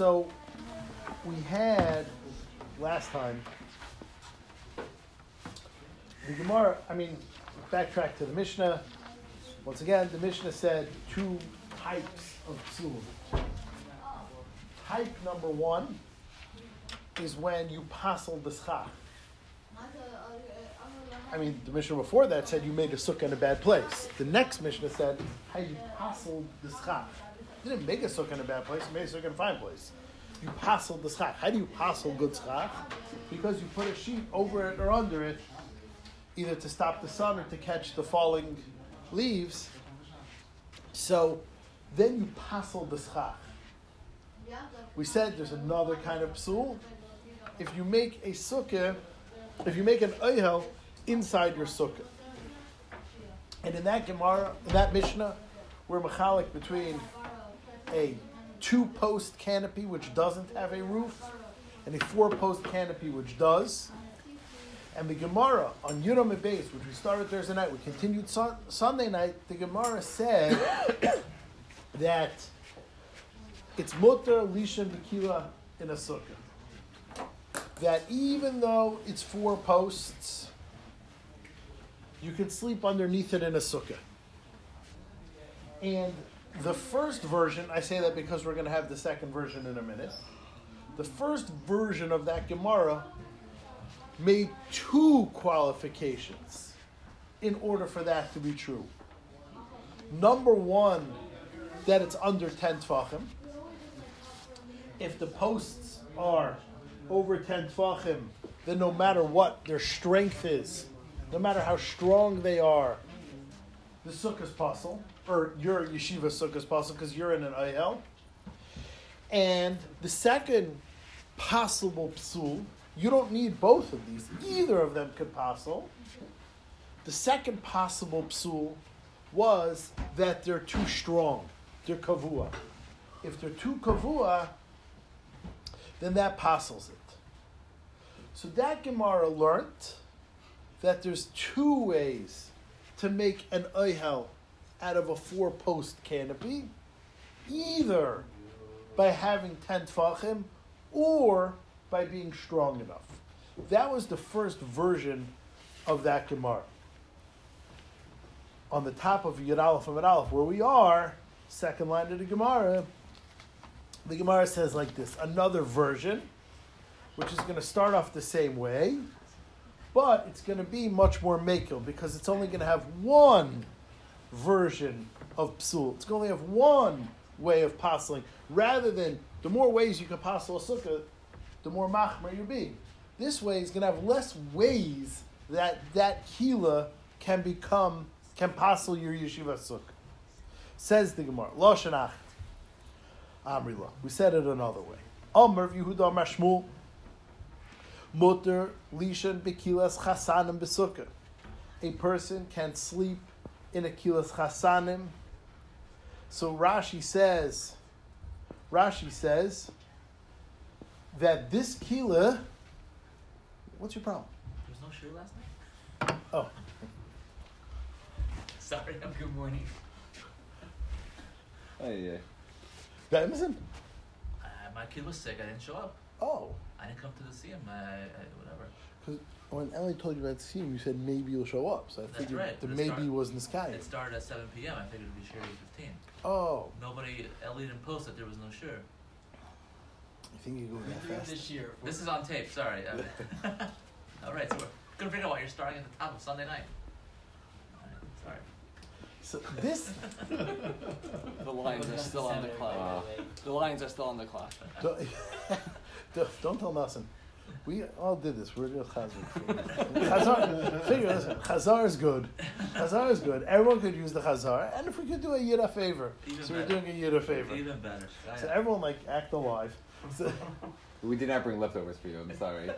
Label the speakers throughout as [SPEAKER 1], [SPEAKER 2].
[SPEAKER 1] So we had last time the Gemara. I mean, backtrack to the Mishnah. Once again, the Mishnah said two types of psul. Type number one is when you passel the schach. I mean, the Mishnah before that said you made a sukkah in a bad place. The next Mishnah said how you passel the schach. Didn't make a sukkah in a bad place, you made a sukkah in a fine place. You passel the schach. How do you passel good schach? Because you put a sheet over it or under it, either to stop the sun or to catch the falling leaves. So then you passel the schach. We said there's another kind of psul. If you make a sukkah, if you make an oihel inside your sukkah, and in that Gemara, in that Mishnah, we're mechalik between a two-post canopy which doesn't have a roof and a four-post canopy which does. And the Gemara on Yudam Beis, which we started Thursday night, we continued sun- Sunday night. The Gemara said that it's mutter lishan b'kila in a sukkah. That even though it's four posts, you can sleep underneath it in a sukkah. And the first version, I say that because we're going to have the second version in a minute. The first version of that Gemara made two qualifications in order for that to be true. Number one, that it's under 10 tfachim. If the posts are over 10 tfachim, then no matter what their strength is, no matter how strong they are, the sukkah's puzzle, or your yeshiva sukkah's possible because you're in an oihel. And the second possible psul, you don't need both of these. Either of them could passel. The second possible psul was that they're too strong. They're kavua. If they're too kavua, then that passels it. So that Gemara learnt that there's two ways to make an oihel out of a four-post canopy, either by having ten tfachim or by being strong enough. That was the first version of that Gemara. On the top of Yud Aleph and Aleph, where we are, second line of the Gemara, the Gemara says like this: another version, which is going to start off the same way, but it's going to be much more makil because it's only going to have one version of psul. It's going to have one way of passing, rather than the more ways you can passel a sukkah, the more machmer you be. This way is going to have less ways that that kila can become can passel your yeshiva sukkah. Says the Gemara, Lo shenach Amrila. We said it another way. Amr Yehuda Mashmul Mutter lishan bekilas chasanim besukah. A person can sleep in a kilas chasanim. So Rashi says, Rashi says that this kila. What's your problem?
[SPEAKER 2] There was no shoe last night?
[SPEAKER 1] Oh,
[SPEAKER 2] Sorry, I'm good morning.
[SPEAKER 3] Oh yeah.
[SPEAKER 1] that Emerson?
[SPEAKER 2] Uh, my kid was sick. I didn't show up.
[SPEAKER 1] Oh,
[SPEAKER 2] I didn't come to the see him. I, I, whatever.
[SPEAKER 1] Because when Ellie told you about to see him, you said maybe you'll show up. So I
[SPEAKER 2] That's
[SPEAKER 1] figured
[SPEAKER 2] right,
[SPEAKER 1] the
[SPEAKER 2] but it
[SPEAKER 1] maybe
[SPEAKER 2] started-
[SPEAKER 1] was in the sky.
[SPEAKER 2] It started at 7 p.m. I figured it'd be sure 15.
[SPEAKER 1] Oh,
[SPEAKER 2] Nobody, Ellie didn't post that there was no sure.
[SPEAKER 1] I think you're go that fast.
[SPEAKER 4] year.
[SPEAKER 2] This is on tape. Sorry. Uh, all right, so we're gonna figure out why you're starting at the top of Sunday night. All right, sorry.
[SPEAKER 1] So this
[SPEAKER 4] The lines are still on the clock. The lines are still on the clock.
[SPEAKER 1] don't, don't- don't tell nothing. We all did this. We're real chazar. Chazar, figure listen. Chazar is good. Chazar is good. Everyone could use the chazar, and if we could do a yid a favor,
[SPEAKER 2] Even
[SPEAKER 1] so we're doing a yid a favor.
[SPEAKER 2] Even better.
[SPEAKER 1] So everyone like act alive. So,
[SPEAKER 3] We did not bring leftovers for you. I'm sorry.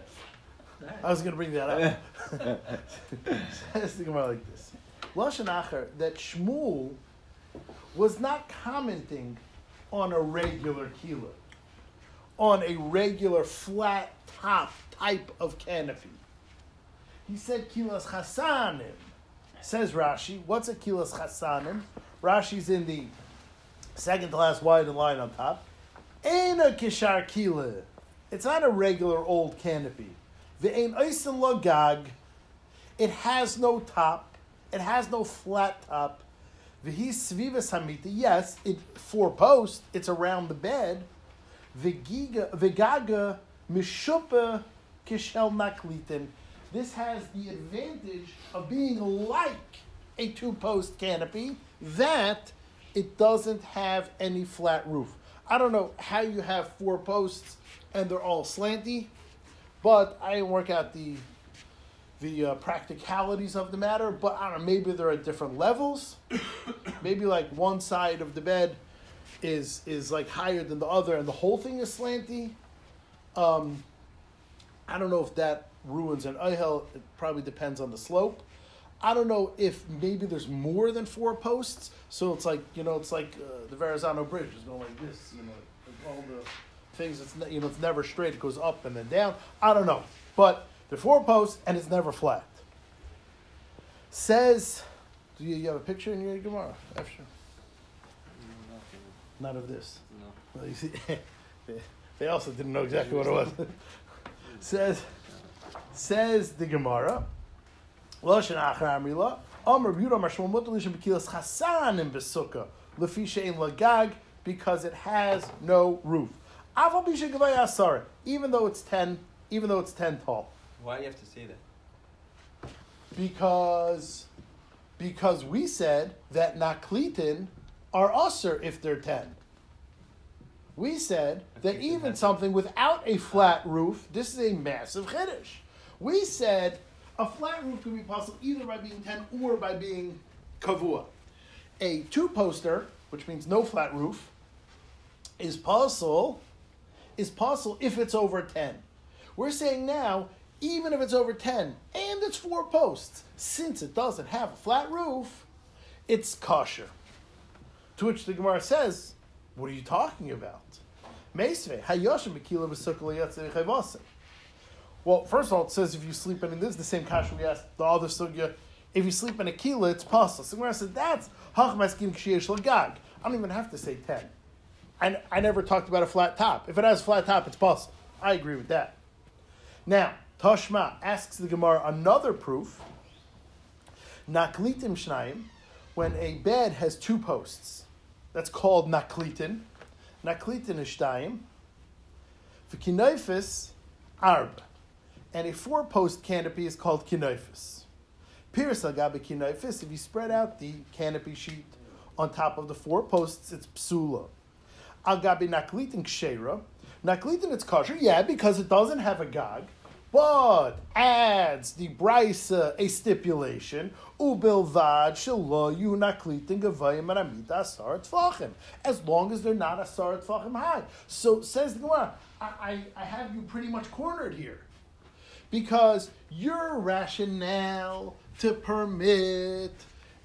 [SPEAKER 1] I was going to bring that up. Let's think about it like this. Lashon Acher, that Shmuel was not commenting on a regular kila, on a regular flat top type of canopy. He said kilas chasanim. Says Rashi, what's a kilas chasanim? Rashi's in the second to last wide line on top. Eina kishar kila. It's not a regular old canopy. Ve'ein oisin lagag. It has no top. It has no flat top. V'hi svivas hamita. Yes, it four posts. It's around the bed. V'giga v'gaga mishupa kishel naklitin. This has the advantage of being like a two-post canopy that it doesn't have any flat roof. I don't know how you have four posts and they're all slanty, but I didn't work out the the uh, practicalities of the matter. But I don't know, maybe they're at different levels. maybe like one side of the bed is is like higher than the other, and the whole thing is slanty. Um, I don't know if that ruins an ohel. It probably depends on the slope. I don't know if maybe there's more than four posts, so it's like you know, it's like uh, the Verrazano Bridge is going like this, you know, all the things. It's ne- you know, it's never straight; it goes up and then down. I don't know, but there are four posts and it's never flat. Says, do you, you have a picture in your Gemara? After. Not of this.
[SPEAKER 4] No.
[SPEAKER 1] Well, you see, they- also didn't know exactly what it was. says, says the Gemara. Lashon achar amrila. Amr Yehuda Mashmon Mutalishin Bekilas Chasanim Besukkah Lefi Shein Lagag because it has no roof. Aval Bisha Gavay even though it's ten, even though it's ten tall,
[SPEAKER 5] Why do you have to say that?
[SPEAKER 1] because because we said that naklitin are usher if they're ten. We said that even something without a flat roof, this is a massive chiddush. We said a flat roof can be possible either by being ten or by being kavua. A two poster, which means no flat roof, is possible. Is possible if it's over ten. We're saying now, even if it's over 10 and it's four posts, since it doesn't have a flat roof, it's kosher. To which the Gemara says, What are you talking about? Well, first of all, it says if you sleep in, this is the same kasha we asked the other sugya, if you sleep in a kila, it's possible. So Gemara says, that's hachmaskin kshiyesh lagag. I don't even have to say 10. I, I never talked about a flat top. If it has a flat top, it's possible. I agree with that. Now, Tashma asks the Gemara another proof. Naklitim shnayim, when a bed has two posts, that's called naklitin. Naklitin is shtayim. V'kinoifis arba, and a four-post canopy is called kinoifis. Piris agabe kinoifis. If you spread out the canopy sheet on top of the four posts, it's psula. Agabe naklitin kshera. Naklitin it's kosher, yeah, because it doesn't have a gag, but adds the brisa a stipulation. Ubilvad shelo yu naklitin gavayim aramita asar tfachim. As long as they're not asar tfachim high. So says the Gemara, I, I, I have you pretty much cornered here. Because your rationale to permit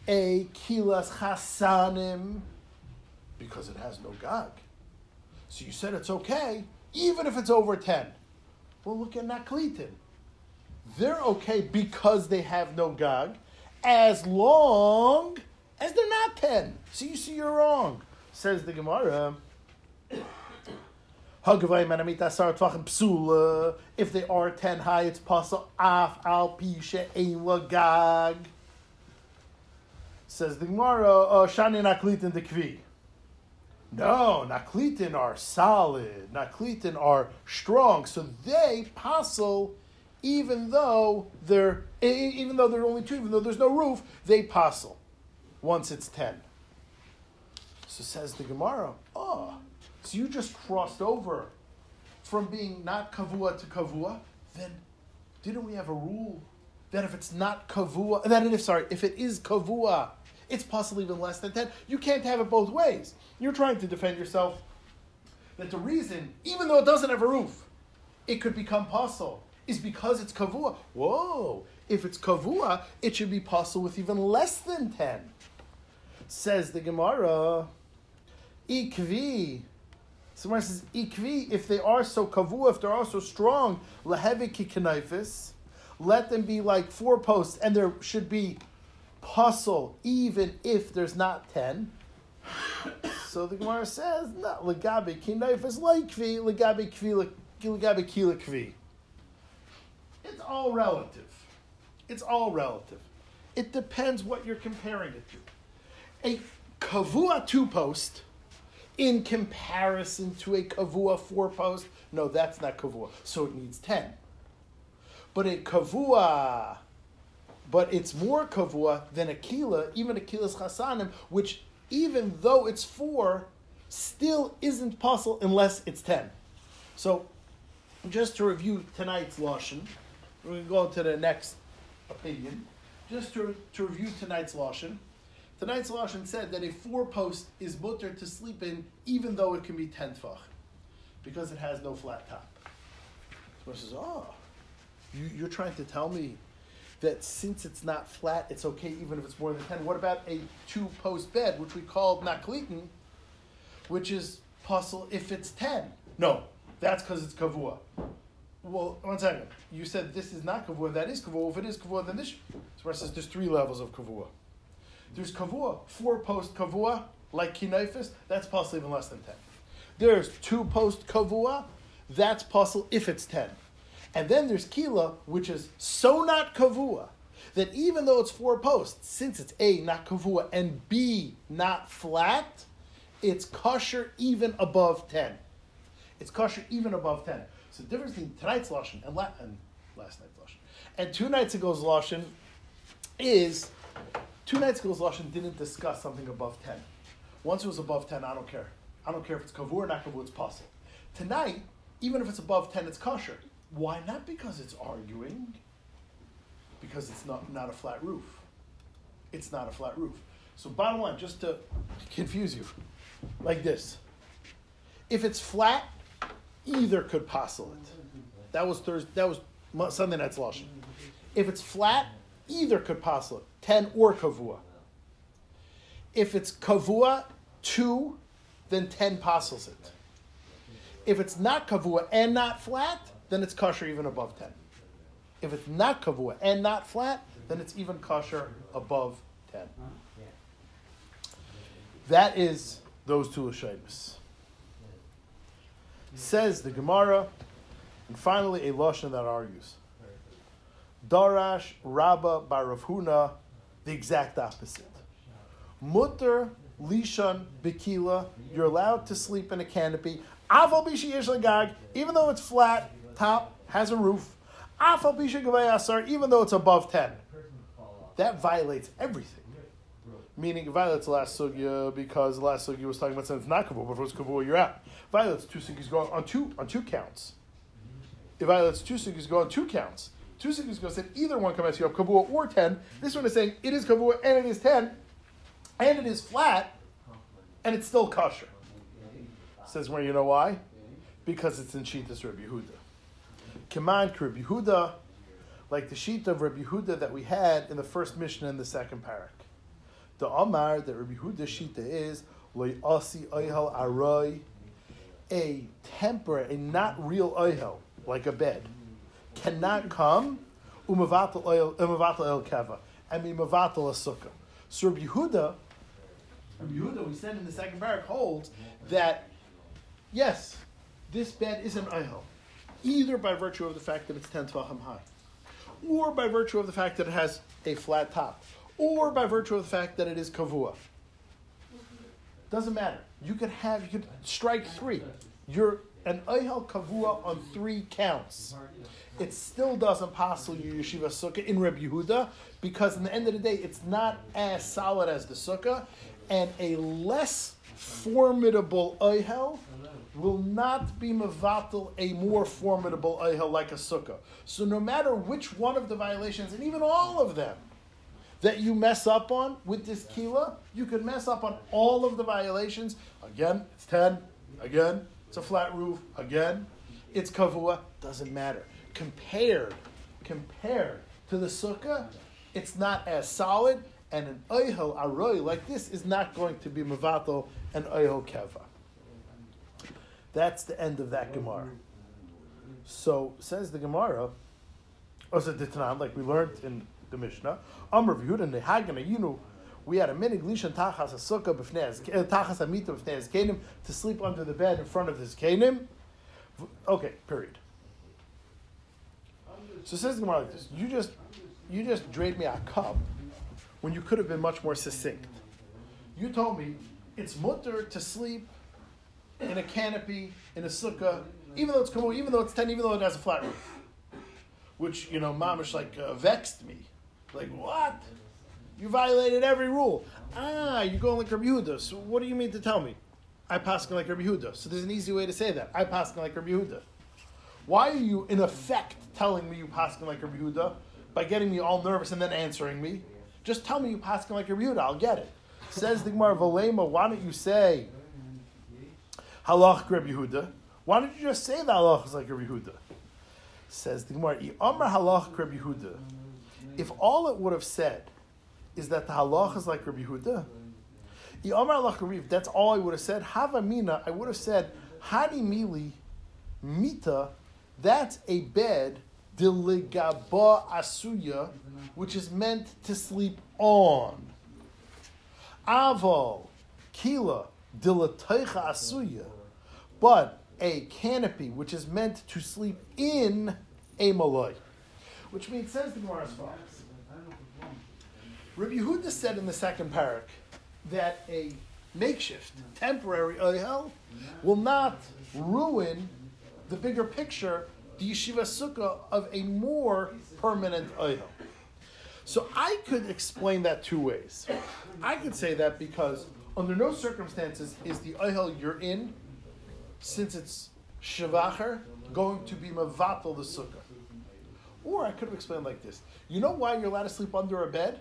[SPEAKER 1] a kilas chasanim, because it has no gag. So you said it's okay, even if it's over 10. Well, look at Naklitin. They're okay because they have no gag, as long as they're not 10. So you see, you're wrong. Says the Gemara. If they are 10 high, it's possible. Af al pisha ein lagag. Says the Gemara, uh, shani naklitin dekvi. No, naklitin are solid. Naklitin are strong, so they passel, even though they're even though they're only two, even though there's no roof, they passel once it's ten. So says the Gemara. Oh, so you just crossed over from being not kavua to kavua. Then didn't we have a rule that if it's not kavua, that if sorry, if it is kavua, it's possibly even less than ten. You can't have it both ways. You're trying to defend yourself. That the reason, even though it doesn't have a roof, it could become possible is because it's kavua. Whoa! If it's kavua, it should be possible with even less than ten. Says the Gemara, ikvi. Someone says ikvi. If they are so kavua, if they are so strong, lehevi let them be like four posts, and there should be puzzle even if there's not ten. So the Gemara says, no, legabe kinayfus like kvi, legabe kvi, legabe kila kvi. It's all relative. It's all relative. It depends what you're comparing it to. A kavua two post in comparison to a kavua four post, no, that's not kavua. So it needs ten. But a kavua, but it's more kavua than a kila, even a kila's chasanim, which even though it's four, still isn't possible unless it's ten. So, just to review tonight's lashon, we're going to go to the next opinion. Just to, to review tonight's lashon, tonight's lashon said that a four post is mutter to sleep in, even though it can be ten tfach, because it has no flat top. So I says, oh, you, you're trying to tell me that since it's not flat, it's okay even if it's more than 10. What about a two post bed, which we called naklitin, which is puzzle if it's 10? No, that's because it's kavua. Well, one second. You said this is not kavua, that is kavua. If it is kavua, then this. So says there's three levels of kavua. There's kavua, four post kavua, like kinaifis, that's possible even less than 10. There's two post kavua, that's possible if it's 10. And then there's Kila, which is so not Kavua, that even though it's four posts, since it's A, not Kavua, and B, not flat, it's kosher even above 10. It's kosher even above 10. So the difference between tonight's Lashon and, la- and last night's Lashon and two nights ago's Lashon is two nights ago's Lashon didn't discuss something above 10. Once it was above 10, I don't care. I don't care if it's Kavua or not Kavua, it's possible. Tonight, even if it's above 10, it's kosher. Why? Not because it's arguing, because it's not, not a flat roof. It's not a flat roof. So, bottom line, just to confuse you, like this if it's flat, either could passel it. That was Thursday, that was Sunday night's Lashon. If it's flat, either could passel it, 10 or kavua. If it's kavua, 2, then 10 passels it. If it's not kavua and not flat, then it's kosher even above 10. If it's not kavua and not flat, then it's even kosher above 10. That is those two Lashimus. Says the Gemara, and finally a Lashon that argues. Darash Rabba bar Rav Huna, the exact opposite. Mutter Lishan Bikila, you're allowed to sleep in a canopy. Bishi Gag, even though it's flat, top, has a roof. Even though it's above 10. That violates everything. Meaning it violates the last sugya because the last sugya was talking about something it's not kavua, but if it was kavua, you're out. Violates two sugyas going on two on two counts. It violates two sugyas go on two counts. Two sugyas go said either one comes you up kavua or ten. This one is saying it is kavua and it is ten, and it is flat, and it's still kosher. Says where you know why? Because it's in Shitas Rabbi Yehuda. Command Rabbi Yehuda, like the sheet of Rabbi Yehuda that we had in the first mission in the second parak. The Amar that Rabbi Yehuda shita is loy asi oihel aroy, a temporary, a not real oihel, like a bed, cannot come umavatal el keva and be mavatal a sukkah. So Rabbi Yehuda, Rabbi Yehuda, we said in the second parak holds that yes, this bed is an oihel, either by virtue of the fact that it's ten tvachim high, or by virtue of the fact that it has a flat top or by virtue of the fact that it is kavua. Doesn't matter. You could have, you could strike three. You're an oihel kavua on three counts. It still doesn't pass your yeshiva sukkah in Reb Yehuda because, in the end of the day, it's not as solid as the sukkah, and a less formidable oihel will not be mevatel a more formidable oihel like a sukkah. So, no matter which one of the violations, and even all of them, that you mess up on with this kila, you could mess up on all of the violations. Again, it's 10. Again, it's a flat roof. Again, it's kavua. Doesn't matter. Compared, compared to the sukkah, it's not as solid. And an oihel aroy like this is not going to be mavato and oihel keva. That's the end of that Gemara. So says the Gemara, also the Tanan, like we learned in the Mishnah. Amr Yehuda Nehagana, know, we had a minig lishan tachas b'fnei uh, tachas amita b'fnei kenim to sleep under the bed in front of his kenim. Okay, period. So says the Gemara like this: You just you just drained me a cup when you could have been much more succinct. You told me it's mutter to sleep in a canopy in a sukkah, even though it's cool, even though it's ten, even though it has a flat roof, which you know, mamish like uh, vexed me. Like what? You violated every rule. Ah, you're going like Rabbi Yehuda. So what do you mean to tell me? I pass like Rabbi Yehuda. So there's an easy way to say that. I pass like Rabbi Yehuda. Why are you, in effect, telling me you pass like Rabbi Yehuda by getting me all nervous and then answering me? Just tell me you pass like Rabbi Yehuda. I'll get it. Says the Gemara Valema. Why don't you say halach Rabbi Yehuda? Why don't you just say the halach is like Rabbi Yehuda? Says the Gemara. Halach Yehuda. If all it would have said is that the halach is like Rabbi Yehuda, if that's all I would have said, Havamina, I would have said, Hani Mili Mita, that's a bed, Diligaba Asuya, which is meant to sleep on. Avo, Kila, Dilataicha Asuya, but a canopy, which is meant to sleep in a malay. Which means, says the Gemara as follows. Rabbi Yehuda said in the second parak that a makeshift, temporary ohel will not ruin the bigger picture, the yeshiva sukkah of a more permanent ohel. So I could explain that two ways. I could say that because under no circumstances is the ohel you're in, since it's shavacher, going to be mavatal the sukkah. Or I could have explained like this. You know why you're allowed to sleep under a bed?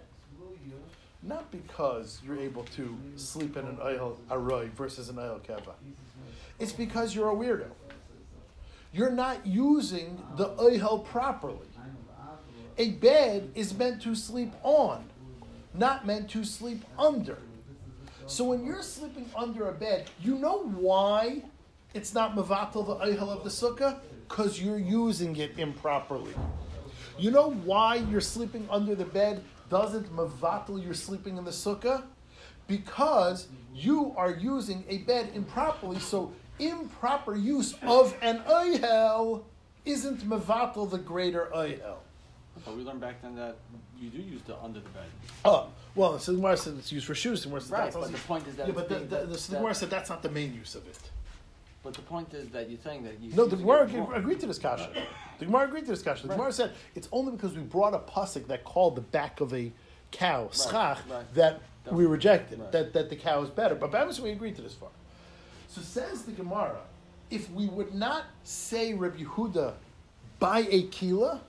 [SPEAKER 1] Not because you're able to sleep in an oil aroy versus an oil keva. It's because you're a weirdo. You're not using the oil properly. A bed is meant to sleep on, not meant to sleep under. So when you're sleeping under a bed, you know why it's not mavatal the oil of the sukkah? Because you're using it improperly. You know why you're sleeping under the bed doesn't mavatal you're sleeping in the sukkah? Because you are using a bed improperly, so improper use of an oihel isn't mavatal the greater oihel.
[SPEAKER 4] But we learned back then that you do use the under the bed.
[SPEAKER 1] Oh, well, so the Gemara said it's used for shoes. The Gemara said
[SPEAKER 4] Right,
[SPEAKER 1] that's
[SPEAKER 4] but the point is that
[SPEAKER 1] yeah, but the, the, the, the Gemara said that's not the main use of it.
[SPEAKER 4] But the point is that you're saying that you.
[SPEAKER 1] No, the Gemara
[SPEAKER 4] wrong.
[SPEAKER 1] agreed to this kasha. The Gemara agreed to this kasha. The
[SPEAKER 4] Right.
[SPEAKER 1] Gemara said it's only because we brought a pasuk that called the back of a cow schach
[SPEAKER 4] right.
[SPEAKER 1] that we rejected
[SPEAKER 4] right.
[SPEAKER 1] that, that the cow is better. But Babas we agreed to this far. So says the Gemara, if we would not say Rabbi Yehuda by a kila,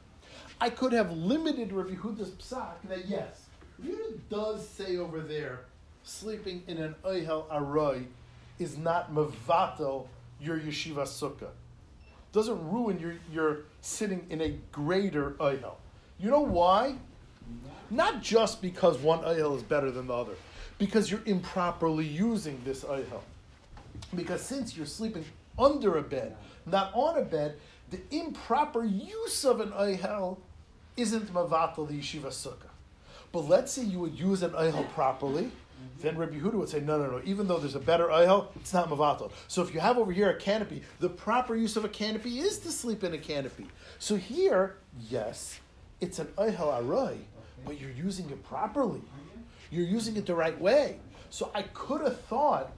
[SPEAKER 1] I could have limited Rabbi Yehuda's psak that yes, Rabbi Yehuda does say over there, sleeping in an oihel aroy is not mavato your yeshiva sukkah. Doesn't ruin your, your sitting in a greater oihel. You know why? Not just because one oihel is better than the other, because you're improperly using this oihel. Because since you're sleeping under a bed, not on a bed, the improper use of an oihel isn't mavatal the yeshiva sukkah. But let's say you would use an oihel properly, Mm-hmm. then Rabbi Yehuda would say, no, no, no. Even though there's a better oihel, it's not mavatal. So if you have over here a canopy, the proper use of a canopy is to sleep in a canopy. So here, yes, it's an oihel aroy, but you're using it properly. You're using it the right way. So I could have thought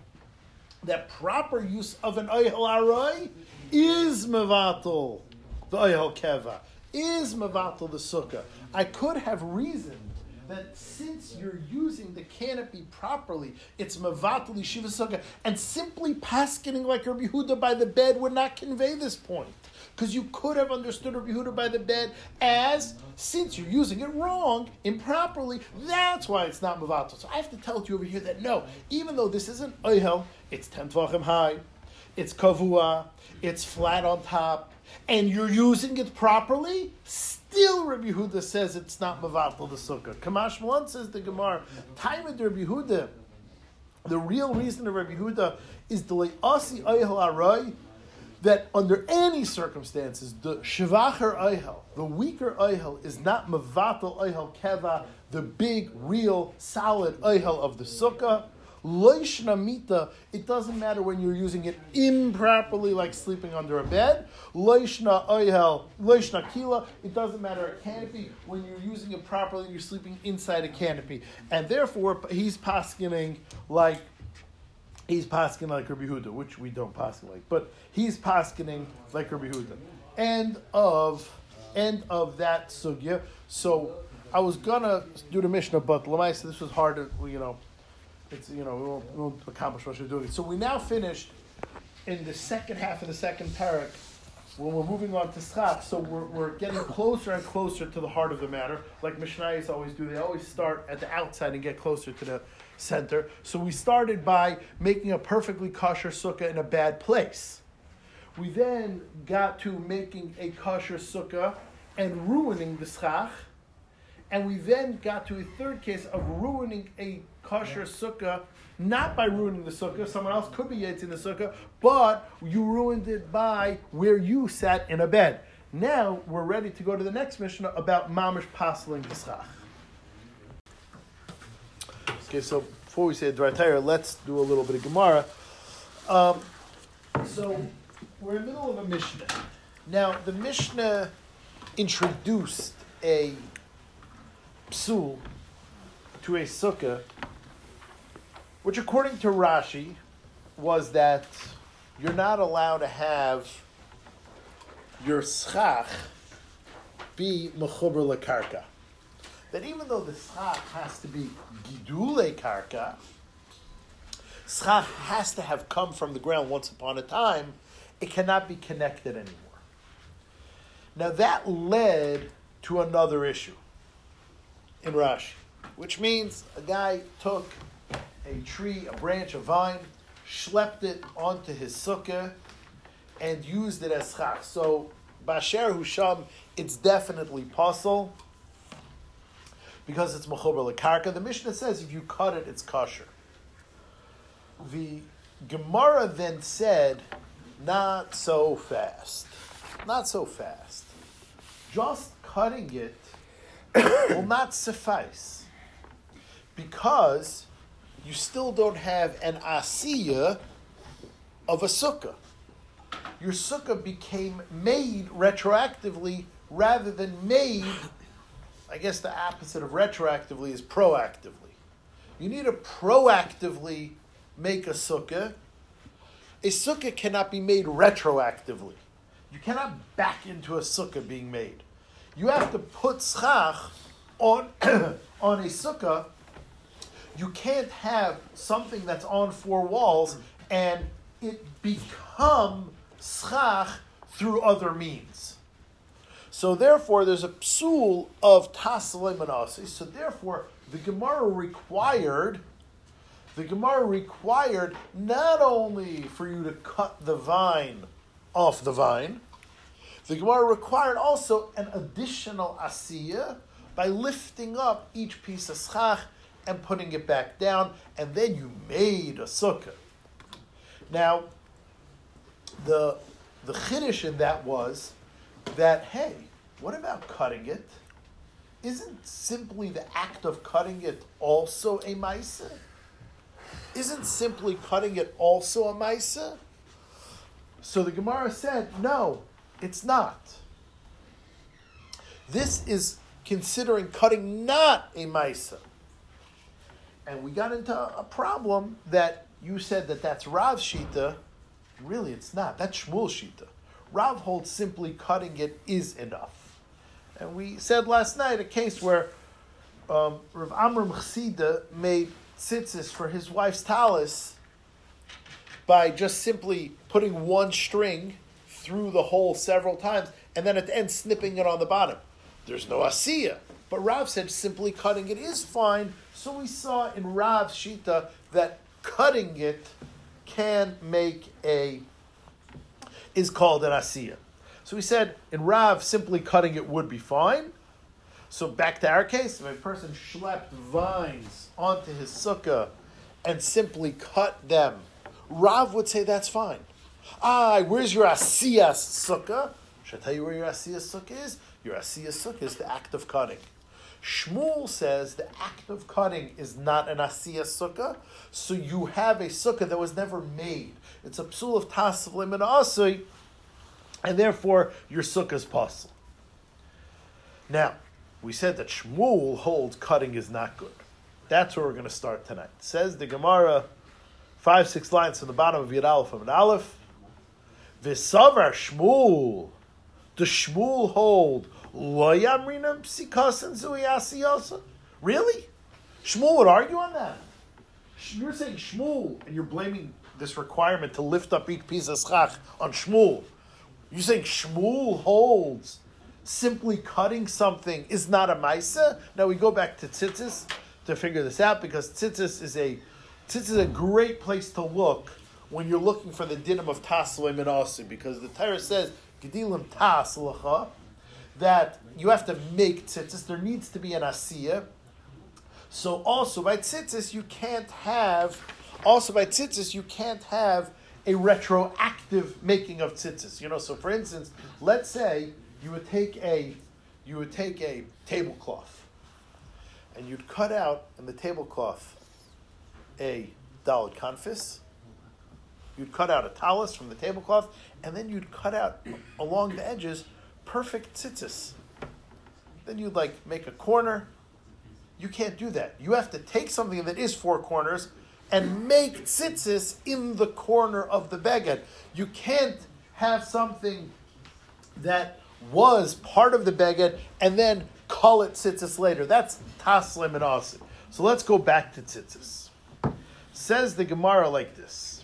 [SPEAKER 1] that proper use of an oihel aroy is mevatel the oihel keva, is mevatel the sukkah. I could have reasoned that since you're using the canopy properly, it's mevatel yeshiva sukkah, and simply paskening like Rabbi Yehuda by the bed would not convey this point. Because you could have understood Rabbi Yehuda by the bed as, since you're using it wrong, improperly, that's why it's not mevatel. So I have to tell you over here that no, even though this isn't oihel, it's ten tvachim high, it's kavua, it's flat on top, and you're using it properly, still Rabbi Yehuda says it's not mevatel the sukkah. Kamash Malon says the Gemara, time of Rabbi Yehuda, the real reason of Rabbi Yehuda is the le'asi oihel aray, that under any circumstances, the shivacher oihel, the weaker oihel, is not mevatel oihel keva, the big, real, solid oihel of the sukkah. Loishna mita, it doesn't matter when you're using it improperly, like sleeping under a bed. Loishna oihel, loishna kila, it doesn't matter a canopy when you're using it properly, you're sleeping inside a canopy. And therefore, he's paskening like he's pasking like Rabbi Huda, which we don't paskin like, but he's paskening like Rabbi Huda. End of end of that sugya. So I was gonna do the Mishnah, but Lamaisa, this was hard to you know, it's you know we won't, we won't accomplish what we're doing. So we now finished in the second half of the second parak when we're moving on to schach, so we're, we're getting closer and closer to the heart of the matter, like Mishnayos always do. They always start at the outside and get closer to the center. So we started by making a perfectly kosher sukkah in a bad place. We then got to making a kosher sukkah and ruining the schach. And we then got to a third case of ruining a kosher sukkah, not by ruining the sukkah, someone else could be in the sukkah, but you ruined it by where you sat in a bed. Now we're ready to go to the next mission about mamish pasling the schach. Okay, so before we say Dvar let's do a little bit of Gemara. Um, so we're in the middle of a Mishnah. Now, the Mishnah introduced a psul to a sukkah, which according to Rashi was that you're not allowed to have your schach be mechuber lekarka that even though the schach has to be gidule karka, schach has to have come from the ground once upon a time, it cannot be connected anymore. Now that led to another issue in Rashi, which means a guy took a tree, a branch, a vine, schlepped it onto his sukkah, and used it as schach. So, Basher Husham, it's definitely possible because it's mechober lekarka. The Mishnah says if you cut it, it's kosher. The Gemara then said, not so fast, not so fast. Just cutting it will not suffice because you still don't have an asiya of a sukkah. Your sukkah became made retroactively rather than made I guess the opposite of retroactively is proactively. You need to proactively make a sukkah. A sukkah cannot be made retroactively. You cannot back into a sukkah being made. You have to put schach on, on a sukkah. You can't have something that's on four walls and it become schach through other means. So therefore, there's a psul of tasalei. So therefore, the Gemara required, the Gemara required not only for you to cut the vine off the vine, the Gemara required also an additional asiya by lifting up each piece of schach and putting it back down, and then you made a sukkah. Now, the the chiddush in that was that hey, what about cutting it? Isn't simply the act of cutting it also a maisa? Isn't simply cutting it also a maisa? So the Gemara said, no, it's not. This is considering cutting not a maisa. And we got into a problem that you said that that's Rav Shita. Really, it's not. That's Shmuel Shita. Rav holds simply cutting it is enough. And we said last night a case where um, Rav Amram Chasida made tzitzis for his wife's talis by just simply putting one string through the hole several times and then at the end snipping it on the bottom. There's no asiya. But Rav said simply cutting it is fine. So we saw in Rav's Shita that cutting it can make a is called an asiya. So we said in Rav, simply cutting it would be fine. So back to our case, if a person schlepped vines onto his sukkah and simply cut them, Rav would say that's fine. Ah, where's your asiyas sukkah? Should I tell you where your asiyas sukkah is? Your asiyas sukkah is the act of cutting. Shmuel says the act of cutting is not an asiyas sukkah, so you have a sukkah that was never made. It's a psul of tasav limit asui, and therefore your sukkah is possible. Now, we said that Shmuel holds cutting is not good. That's where we're going to start tonight. Says the Gemara, five, six lines from the bottom of Yud Aleph of an Aleph. Shmuel. Does Shmuel hold Really? Shmuel would argue on that. You're saying Shmuel, and you're blaming this requirement to lift up each piece of schach on Shmuel. You're saying Shmuel holds simply cutting something is not a maisa. Now we go back to tzitzis to figure this out because tzitzis is a tzitzis is a great place to look when you're looking for the dinim of taslim and because the Torah says gedilim tas that you have to make tzitzis. There needs to be an asiyah. So also by tzitzis you can't have also by tzitzis you can't have a retroactive making of tzitzis. You know, so for instance, let's say you would take a you would take a tablecloth and you'd cut out in the tablecloth a dalad confis. You'd cut out a talus from the tablecloth, and then you'd cut out along the edges perfect tzitzis. Then you'd like make a corner. You can't do that. You have to take something that is four corners and make tzitzis in the corner of the beged. You can't have something that was part of the beged and then call it tzitzis later. That's taslim and asim. So let's go back to tzitzis. Says the Gemara like this.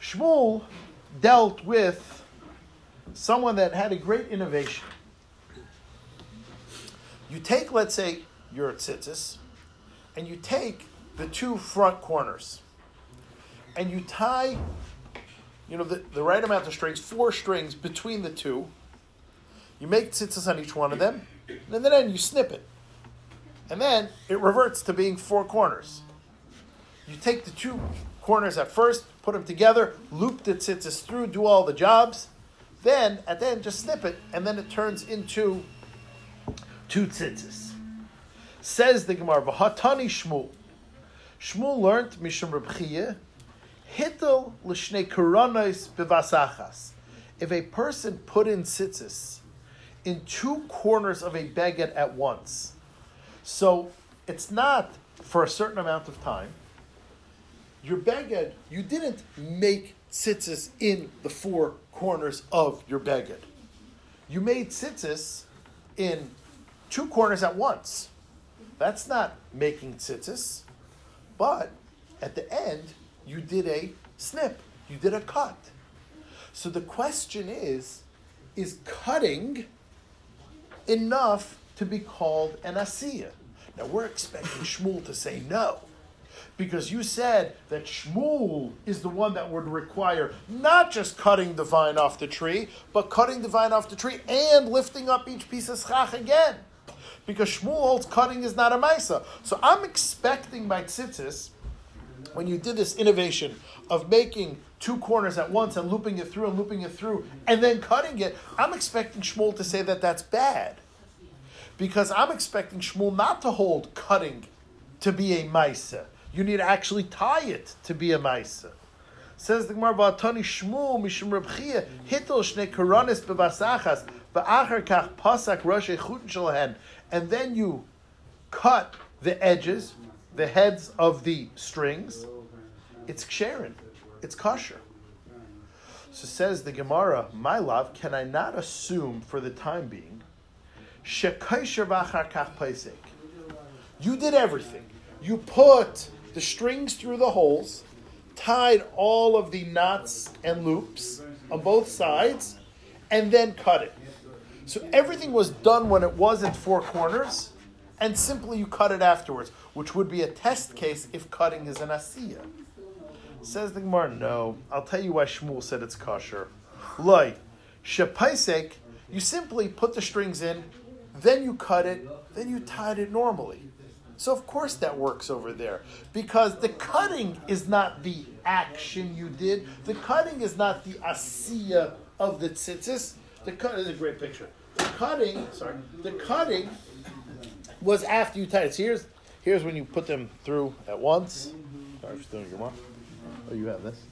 [SPEAKER 1] Shmuel dealt with someone that had a great innovation. You take, let's say, your tzitzis, and you take the two front corners, and you tie, you know, the, the right amount of strings, four strings between the two. You make tzitzis on each one of them, and then you snip it. And then it reverts to being four corners. You take the two corners at first, put them together, loop the tzitzis through, do all the jobs. Then, at the end, just snip it, and then it turns into two tzitzis. Says the Gemara, V'hatani Shmuel. Shmuel learned Mishum Reb Hittel l'shnei koronos bevasachas. If a person put in tzitzis in two corners of a beged at once, so it's not for a certain amount of time. Your beged, you didn't make tzitzis in the four corners of your beged. You made tzitzis in two corners at once. That's not making tzitzis. But at the end, you did a snip, you did a cut. So the question is is cutting enough to be called an asiyah? Now we're expecting Shmuel to say no. Because you said that Shmuel is the one that would require not just cutting the vine off the tree, but cutting the vine off the tree and lifting up each piece of schach again because Shmuel holds cutting is not a maisa. So I'm expecting by tzitzis, when you did this innovation of making two corners at once and looping it through and looping it through and then cutting it, I'm expecting Shmuel to say that that's bad. Because I'm expecting Shmuel not to hold cutting to be a maisa. You need to actually tie it to be a maisa. Says the Gemara, "Vatani Shmuel mishum Reb Chiya hitel shnei koronis bebasachas ba'achar kach pasak rosh echut shalahen." and then you cut the edges, the heads of the strings, it's ksherin, it's kosher. So says the Gemara, my love, can I not assume for the time being, you did everything. You put the strings through the holes, tied all of the knots and loops on both sides, and then cut it. So everything was done when it wasn't four corners, and simply you cut it afterwards, which would be a test case if cutting is an asiya. Says the Gemara, no. I'll tell you why Shmuel said it's kosher. Loi, shepaisek, you simply put the strings in, then you cut it, then you tied it normally. So of course that works over there because the cutting is not the action you did. The cutting is not the asiya of the tzitzis. The cut is a great picture. The cutting, sorry, the cutting was after you tied it. So here's here's when you put them through at once. Sorry for stealing your mom. Oh, you have this.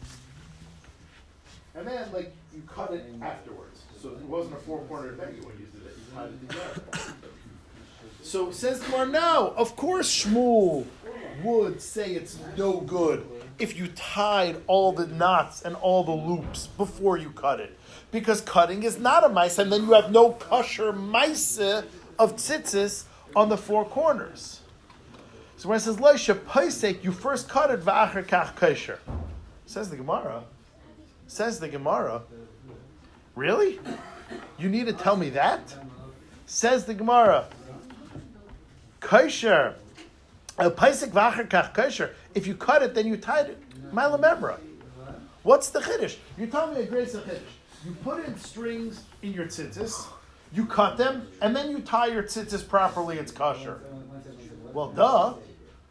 [SPEAKER 1] And then like you cut it afterwards. So it wasn't a four corner thing when you did it. You tied it together. So says Gemara, no, of course Shmuel would say it's no good if you tied all the knots and all the loops before you cut it. Because cutting is not a mice, and then you have no kosher mice of tzitzis on the four corners. So when it says Leisha Paisek, you first cut it v'acher kach kosher. Says the Gemara. Says the Gemara. Really? You need to tell me that? Says the Gemara kosher. Paisik vacher kach kosher. If you cut it, then you tied it. Malamemra. What's the chiddush? You tell me a great chiddush. You put in strings in your tzitzis, you cut them, and then you tie your tzitzis properly. It's kosher. Well, duh.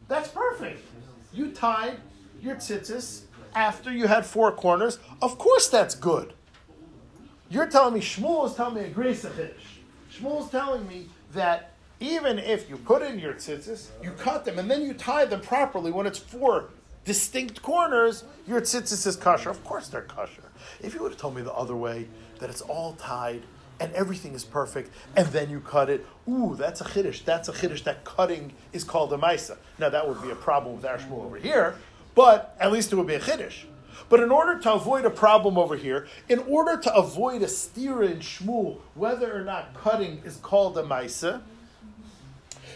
[SPEAKER 1] That's perfect. You tied your tzitzis after you had four corners. Of course, that's good. You're telling me Shmuel is telling me a great chiddush. Shmuel is telling me that even if you put in your tzitzis, you cut them, and then you tie them properly when it's four distinct corners, your tzitzis is kosher. Of course they're kosher. If you would have told me the other way, that it's all tied and everything is perfect, and then you cut it, ooh, that's a chiddush. That's a chiddush. That cutting is called a maisa. Now that would be a problem with our Shmuel over here, but at least it would be a chiddush. But in order to avoid a problem over here, in order to avoid a steer in Shmuel, whether or not cutting is called a maisa,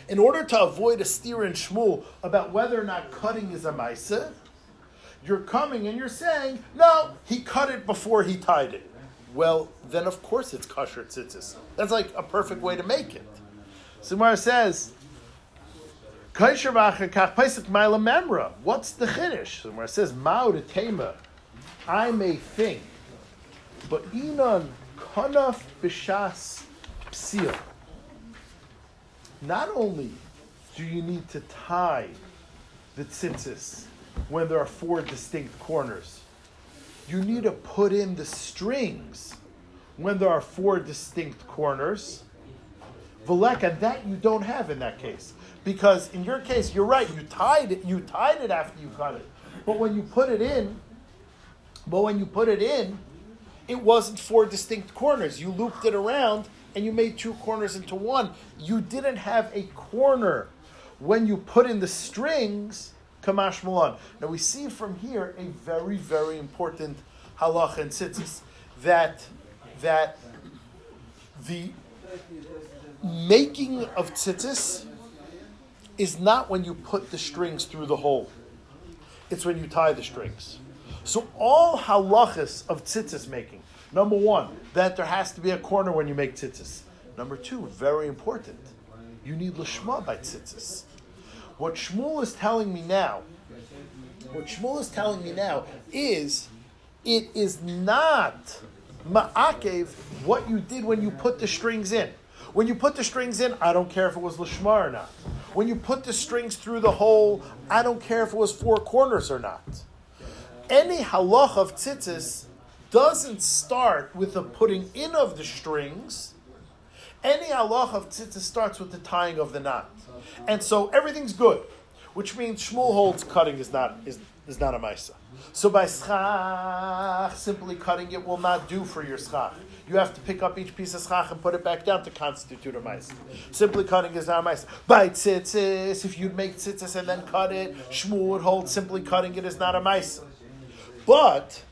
[SPEAKER 1] in order to avoid a steer and Shmuel about whether or not cutting is a maisa, you're coming and you're saying, no, he cut it before he tied it. Well, then of course it's kosher tzitzis. That's like a perfect way to make it. Sumar says, What's the chiddush? Sumar says, Mao de. I may think, but inon kanaf b'shas psil not only do you need to tie the tzitzis when there are four distinct corners, you need to put in the strings when there are four distinct corners. Velek, and that you don't have in that case. Because in your case, you're right, you tied it, you tied it after you cut it. But when you put it in, but when you put it in, it wasn't four distinct corners. You looped it around and you made two corners into one. You didn't have a corner when you put in the strings, Kamash Milan. Now we see from here a very, very important halach and tzitzis that that the making of tzitzis is not when you put the strings through the hole. It's when you tie the strings. So all halachas of tzitzis making Number one, that there has to be a corner when you make tzitzis. Number two, very important, you need lishma by tzitzis. What Shmuel is telling me now, what Shmuel is telling me now is, it is not ma'akev what you did when you put the strings in. When you put the strings in, I don't care if it was lishma or not. When you put the strings through the hole, I don't care if it was four corners or not. Any halach of tzitzis doesn't start with the putting in of the strings. Any halach of tzitzis starts with the tying of the knot. And so everything's good, which means Shmuel holds cutting is not, is, is not a maisa. So by schach, simply cutting it will not do for your schach. You have to pick up each piece of schach and put it back down to constitute a maisa. Simply cutting is not a maisa. By tzitzis, if you'd make tzitzis and then cut it, Shmuel would hold simply cutting it is not a maisa. But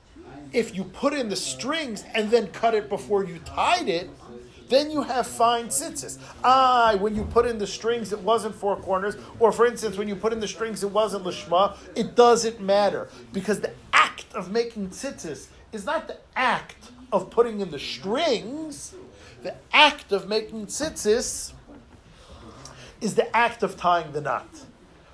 [SPEAKER 1] if you put in the strings and then cut it before you tied it, then you have fine tzitzis. Ah, when you put in the strings, it wasn't four corners. Or, for instance, when you put in the strings, it wasn't lishma. It doesn't matter because the act of making tzitzis is not the act of putting in the strings. The act of making tzitzis is the act of tying the knot.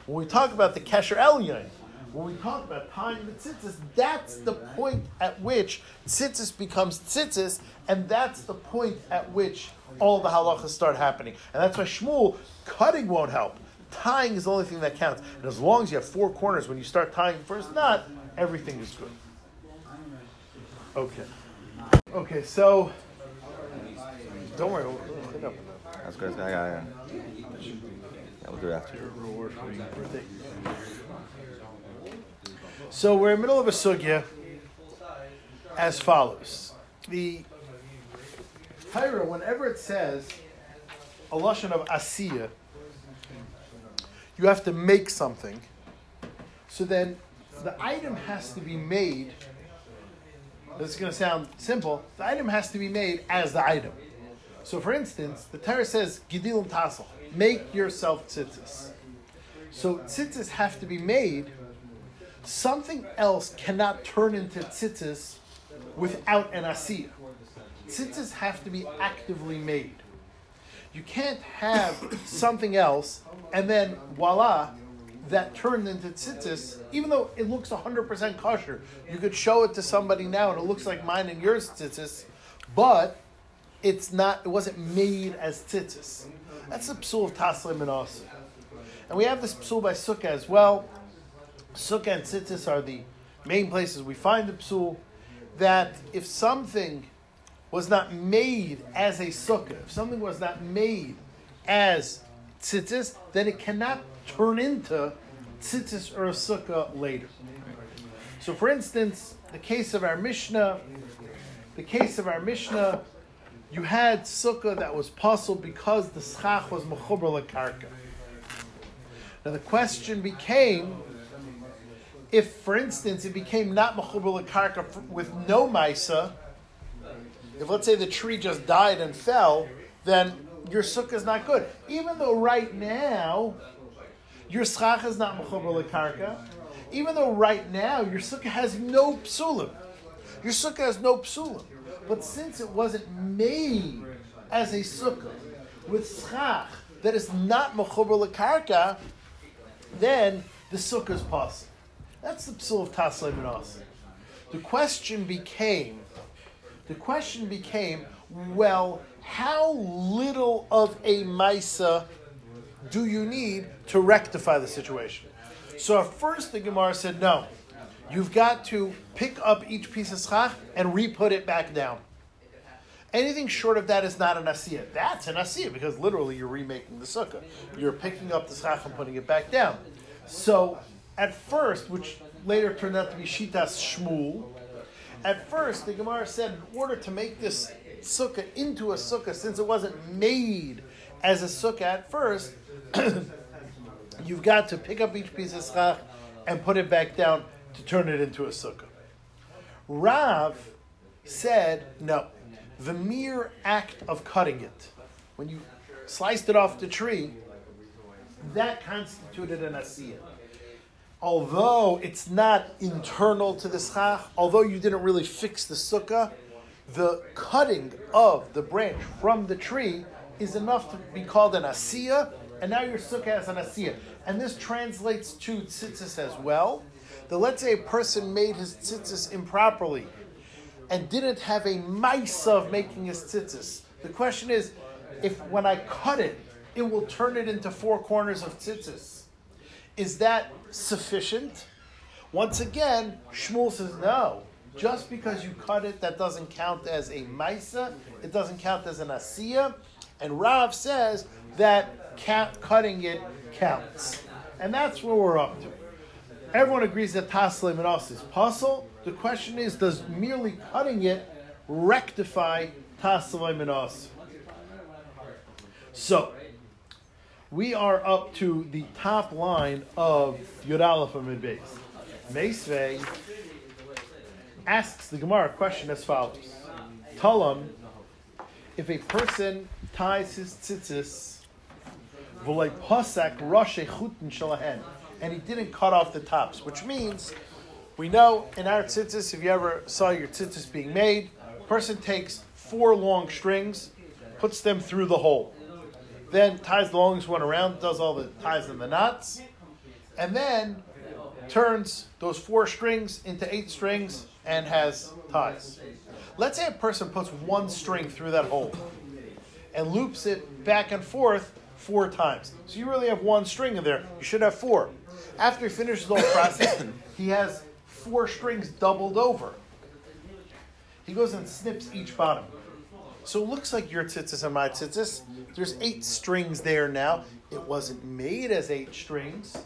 [SPEAKER 1] When we talk about the kesher elyon, when we talk about tying the tzitzis, that's the point at which tzitzis becomes tzitzis, and that's the point at which all the halachas start happening. And that's why Shmuel, cutting won't help. tying is the only thing that counts. And as long as you have four corners when you start tying the first knot, everything is good. Okay. Okay, so don't worry, we'll, clean up.
[SPEAKER 3] That's good. Yeah, yeah, yeah. Yeah, we'll do it after.
[SPEAKER 1] So we're in the middle of a sugya as follows. The Torah, whenever it says a lashon of asiya, you have to make something. So then the item has to be made. This is going to sound simple. The item has to be made as the item. So, for instance, the Torah says gidilim tassel, make yourself tzitzis. So tzitzis have to be made. Something else cannot turn into tzitzis without an asiyah. Tzitzis have to be actively made. You can't have something else and then voila, that turned into tzitzis, even though it looks 100% kosher. You could show it to somebody now and it looks like mine and yours tzitzis, but it's not, it wasn't made as tzitzis. That's the psul of Taslim and Asa. And we have this psul by Sukkah as well. Sukkah and tzitzis are the main places we find the psul. That if something was not made as a sukkah, if something was not made as tzitzis, then it cannot turn into tzitzis or a sukkah later. So, for instance, the case of our Mishnah, the case of our Mishnah, you had sukkah that was puzzled because the schach was mechuber lekarka. Now the question became, if, for instance, it became not mechuber lekarka with no maisa, if let's say the tree just died and fell, then your sukkah is not good. Even though right now your schach is not mechuber lekarka, even though right now your sukkah has no psulim, your sukkah has no psulim. But since it wasn't made as a sukkah with schach that is not mechuber lekarka, then the sukkah is possible. That's the psul of Taslay Menasa. The question became, the question became, well, how little of a Misa do you need to rectify the situation? So at first the Gemara said, no, you've got to pick up each piece of schach and re-put it back down. Anything short of that is not an asiyah. That's an asiyah because literally you're remaking the sukkah. You're picking up the schach and putting it back down. So at first, which later turned out to be Shitas Shmuel, at first the Gemara said in order to make this sukkah into a sukkah, since it wasn't made as a sukkah at first, you've got to pick up each piece of schach and put it back down to turn it into a sukkah. Rav said, no, the mere act of cutting it, when you sliced it off the tree, that constituted an asiyah. Although it's not internal to the schach, although you didn't really fix the sukkah, the cutting of the branch from the tree is enough to be called an asiyah, and now your sukkah has an asiyah. And this translates to tzitzis as well. That let's say a person made his tzitzis improperly and didn't have a mice of making his tzitzis. The question is, if when I cut it, it will turn it into four corners of tzitzis. Is that sufficient? Once again, Shmuel says no. Just because you cut it, that doesn't count as a maisa. It doesn't count as an asiya. And Rav says that cutting it counts. And that's where we're up to. Everyone agrees that and us is puzzle. The question is, does merely cutting it rectify and us? So, we are up to the top line of Yud Aleph Amid Beis. Meisvei asks the Gemara a question as follows: Talam, if a person ties his tzitzis, and he didn't cut off the tops, which means we know in our tzitzis, if you ever saw your tzitzis being made, person takes four long strings, puts them through the hole then ties the longest one around, does all the ties and the knots, and then turns those four strings into eight strings and has ties. Let's say a person puts one string through that hole and loops it back and forth four times. So you really have one string in there. You should have four. After he finishes the whole process, he has four strings doubled over. He goes and snips each bottom. So it looks like your tzitzis and my tzitzis. There's eight strings there now. It wasn't made as eight strings.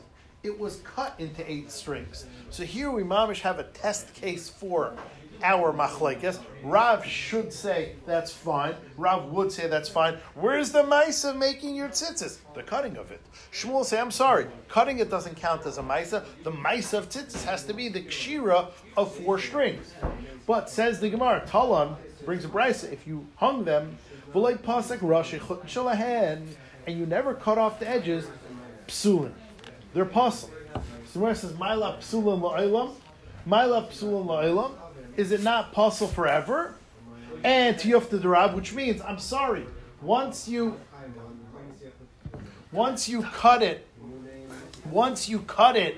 [SPEAKER 1] It was cut into eight strings. So here we mamish have a test case for our machlekes. Rav should say that's fine. Rav would say that's fine. Where's the maisa making your tzitzis? The cutting of it. Shmuel say, I'm sorry, cutting it doesn't count as a maisa. The maisa of tzitzis has to be the kshira of four strings. But says the Gemara, Talan brings a brisa. If you hung them, v'lei pasek rashi shalahen, and you never cut off the edges, psulin. They're puzzle. So where it says Maila Psulin La'ilam, Maila Psulin La'ilam, is it not puzzle forever? And Tiyuf the Darab, which means, I'm sorry, once you once you cut it, once you cut it,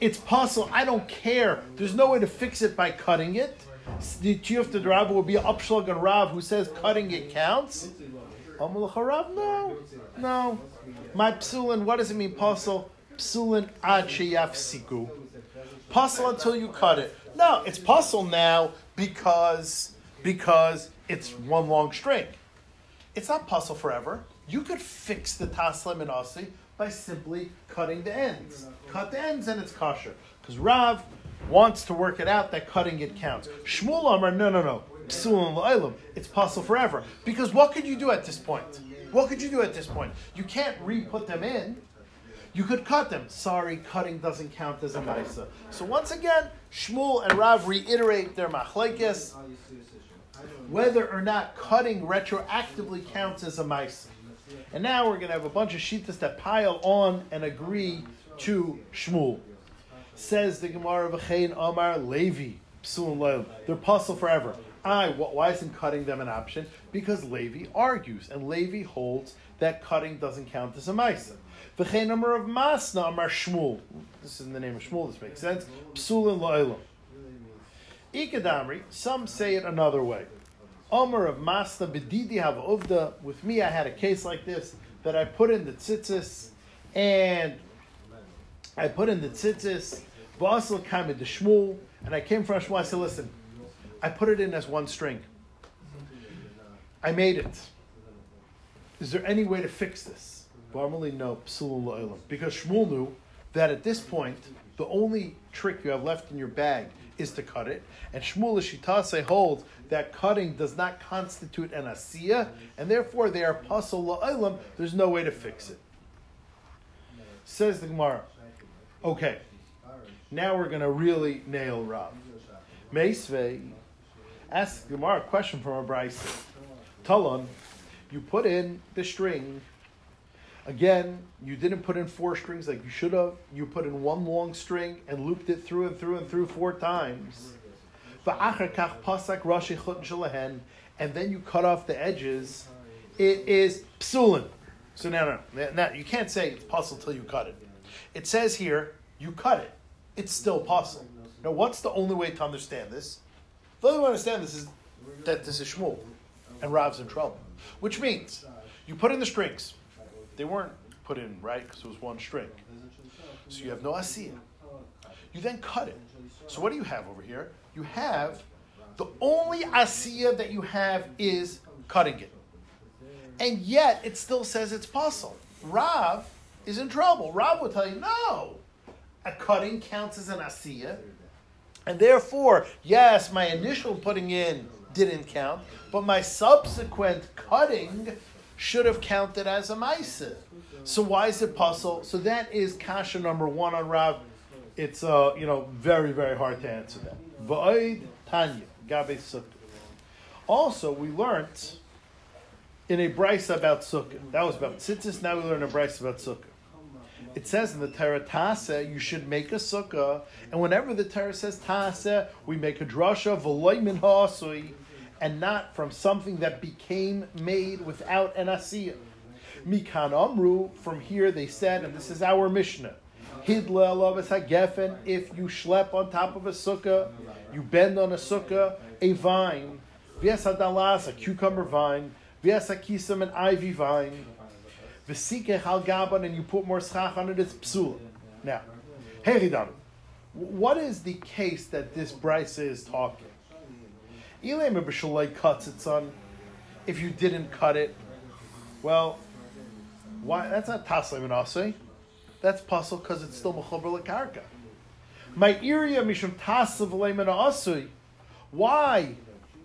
[SPEAKER 1] it's puzzle. I don't care. There's no way to fix it by cutting it. The Tiyuf the Darab will be Upshlag and Rav who says cutting it counts. Amalach Rav, no, no. My psulin, what does it mean, puzzle? psulin ad sheyafsiku. Puzzle until you cut it. No, it's puzzle now because because it's one long string. It's not puzzle forever. You could fix the taslim and asi by simply cutting the ends. Cut the ends and it's kosher. Because Rav wants to work it out that cutting it counts. Shmuel Amar, no, no, no. It's puzzle forever. Because what could you do at this point? What could you do at this point? You can't re-put them in. You could cut them. Sorry, cutting doesn't count as a maisa. So once again, Shmuel and Rav reiterate their machlekes whether or not cutting retroactively counts as a maisa. And now we're going to have a bunch of shitas that pile on and agree to Shmuel. Says the Gemara of Achain Amar Levi Psul and They're puzzle forever. I, why isn't cutting them an option? Because Levi argues, and Levi holds that cutting doesn't count as a maisa. V'chein number of masna amar Shmuel. This is in the name of Shmuel. This makes sense. Psulin la'ilam. Ikadamri. Some say it another way. Omer of masna bedidi have uvda. With me, I had a case like this that I put in the tzitzis, and I put in the tzitzis. Basel came the Shmuel, and I came from Shmuel. I said, "Listen, I put it in as one string. I made it. Is there any way to fix this?" Normally, no. Because Shmuel knew that at this point, the only trick you have left in your bag is to cut it. And Shmuel Shitase holds that cutting does not constitute an asiya, and therefore they are pasul la'ilam. There's no way to fix it. Says the Gemara. Okay, now we're going to really nail Rav. Meisvei asks Gemara a question from a Bryce. Talon, you put in the string Again, you didn't put in four strings like you should have. You put in one long string and looped it through and through and through four times. And then you cut off the edges. It is psulin. So now, no, now you can't say it's puzzle till you cut it. It says here you cut it. It's still possible. Now, what's the only way to understand this? The only way to understand this is that this is Shmuel, and Rav's in trouble. Which means you put in the strings. They weren't put in right because it was one string. So you have no asiya. You then cut it. So what do you have over here? You have the only asiya that you have is cutting it. And yet it still says it's possible. Rav is in trouble. Rav will tell you, no, a cutting counts as an asiya. And therefore, yes, my initial putting in didn't count, but my subsequent cutting should have counted as a ma'isa. So why is it puzzle? So that is kasha number one on Rav. It's uh, you know very very hard to answer that. Va'id Tanya Gabe Sukkah. Also, we learned in a brisa about Sukkah. That was about tzitzis. Now we learn a brisa about Sukkah. It says in the Torah Tase, you should make a sukkah, and whenever the Torah says Tase, we make a drasha v'loy min ha'asui, and not from something that became made without an asiyah. Mikan Amru, from here they said, and this is our Mishnah, Hidla Alavis Hagefen, if you schlep on top of a sukkah, you bend on a sukkah, a vine, Hadalas, a cucumber vine, Hakisam, an ivy vine, V'sikech al gaban, and you put more schach on it, it's psula. Now, Heridam, what is the case that this brisa is talking? Ilay Mebishalai cuts its on. If you didn't cut it, well, why? That's not taslim and. That's puzzle because it's still mechuber lekarka. My area mishum tasav leimen asay. Why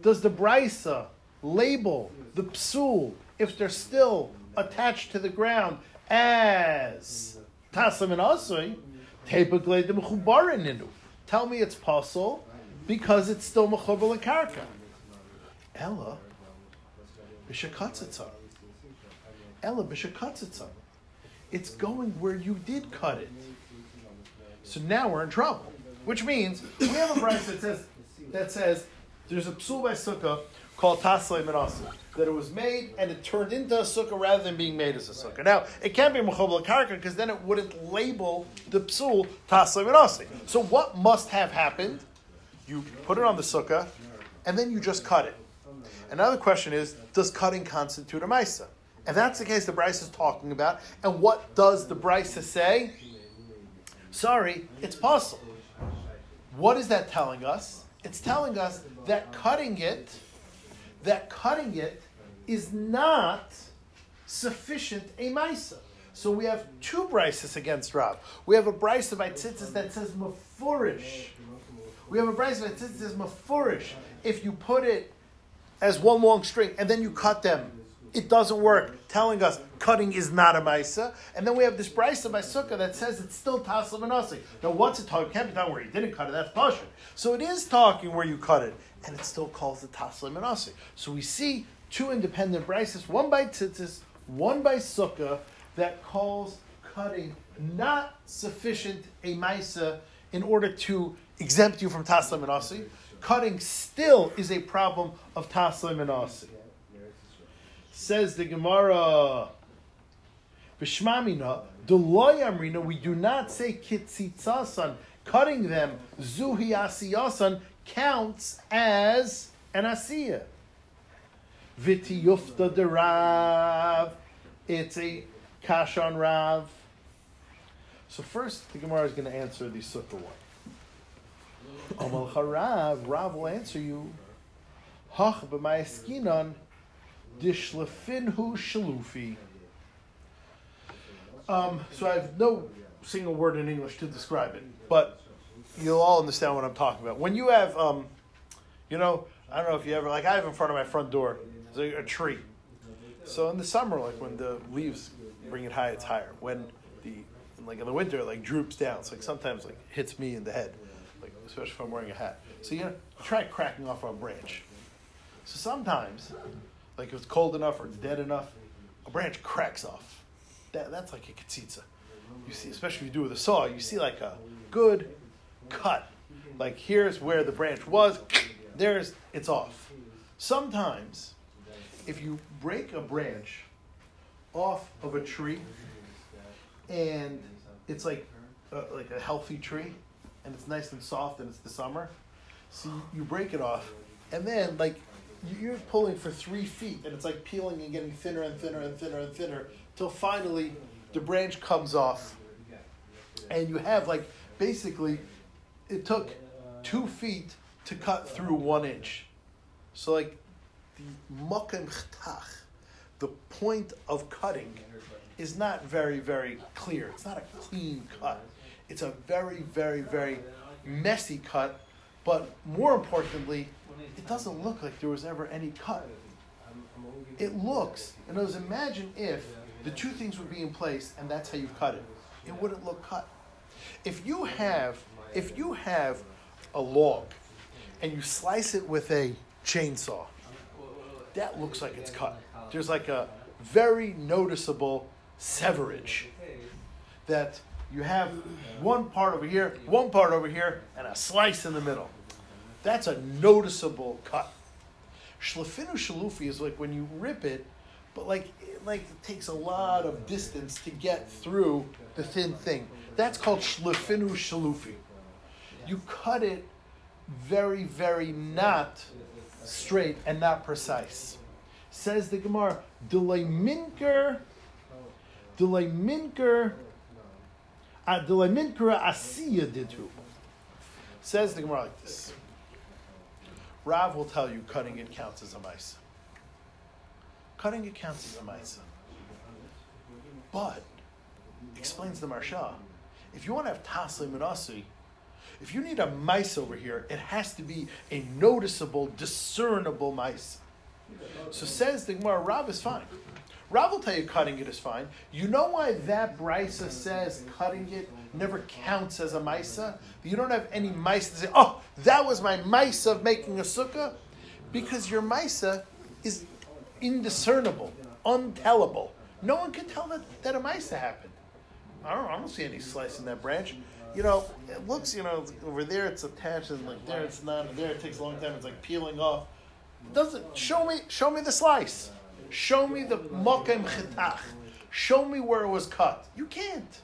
[SPEAKER 1] does the brisa label the psul if they're still attached to the ground as taslim and? Tepaglei de mechubarin inu. Tell me it's puzzle because it's still mechuber lekarka. Ella b'shakatzitza. Ella b'shakatzitza. It's going where you did cut it. So now we're in trouble. Which means we have a price that says that says there's a psul by sukkah called taslei menasa that it was made and it turned into a sukkah rather than being made as a sukkah. Now it can't be mechobel karka because then it wouldn't label the psul menasa. So what must have happened? You put it on the sukkah and then you just cut it. Another question is, does cutting constitute a maisa? If that's the case, the Bryce is talking about. And what does the Bryce say? Sorry, it's possible. What is that telling us? It's telling us that cutting it, that cutting it is not sufficient a maisa. So we have two Bryces against Rav. We have a Bryce of Itzitzis that says mafurish. We have a Bryce of Itzitzis that says mafurish. If you put it as one long string and then you cut them it doesn't work, telling us cutting is not a Maisa. And then we have this Brisa by Sukkah that says it's still Taslim and Asi. Now, what's it talking? can't be talking where you didn't cut it, that's Pasha. So it is talking where you cut it, and it still calls it Taslim and Asi. So we see two independent Brises, one by Tzitzis, one by Sukkah, that calls cutting not sufficient a Maisa in order to exempt you from Taslim and Asi. Cutting still is a problem of Taslim and Asi. Says the Gemara, Bishmamina, Deloyamrina, we do not say kitzitzasan, cutting them, zuhi asiyasan, counts as an asiya. Viti yufta de Rav, it's a kash on Rav. So first, the Gemara is going to answer the sukkah one. Amal Harav, Rav will answer you. Hach Dishlefinhu shalufi. Um, so I have no single word in English to describe it, but you'll all understand what I'm talking about. When you have, um, you know, I don't know if you ever like I have in front of my front door a, tree. So in the summer, like when the leaves bring it high, it's higher. When the like in the winter, it like droops down. It's like sometimes like hits me in the head, like especially if I'm wearing a hat. So you know, try cracking off a branch. So sometimes like if it's cold enough or it's dead enough, a branch cracks off. That, that's like a katsitsa. You see, especially if you do with a saw, you see like a good cut. Like here's where the branch was, there's it's off. Sometimes, if you break a branch off of a tree, and it's like a, like a healthy tree, and it's nice and soft, and it's the summer, so you break it off, and then like you're pulling for three feet and it's like peeling and getting thinner and thinner and thinner and thinner till finally the branch comes off. And you have like basically it took two feet to cut through one inch. So like the makam the point of cutting is not very very clear it's not a clean cut it's a very very very messy cut but more importantly it doesn't look like there was ever any cut. It looks, and other imagine if the two things would be in place and that's how you cut it. It wouldn't look cut. If you have, if you have a log and you slice it with a chainsaw, that looks like it's cut. There's like a very noticeable severage that you have one part over here, one part over here, and a slice in the middle. That's a noticeable cut. Shlefinu shalufi is like when you rip it, but like it, like it takes a lot of distance to get through the thin thing. That's called shlefinu shalufi. You cut it very, very not straight and not precise. Says the Gemara, delay minker Delay minker, uh, delay minker asiya ditu. Says the Gemara like this. Rav will tell you cutting it counts as a mice. Cutting it counts as a mice. But, explains the Marsha, if you want to have taslim and asi, if you need a mice over here, it has to be a noticeable, discernible mice. So says the Gemara, Rav is fine. Rav will tell you cutting it is fine. You know why that brisa says cutting it never counts as a maisa? You don't have any mice to say, oh, that was my mice of making a sukkah? Because your maisa is indiscernible, untellable. No one can tell that, that a maisa happened. I don't, I don't see any slice in that branch. You know, it looks, you know, over there it's attached, and like there it's not, and there it takes a long time. It's like peeling off. Doesn't show me, show me the slice. Show me the mokem chitach. Show me where it was cut. You can't.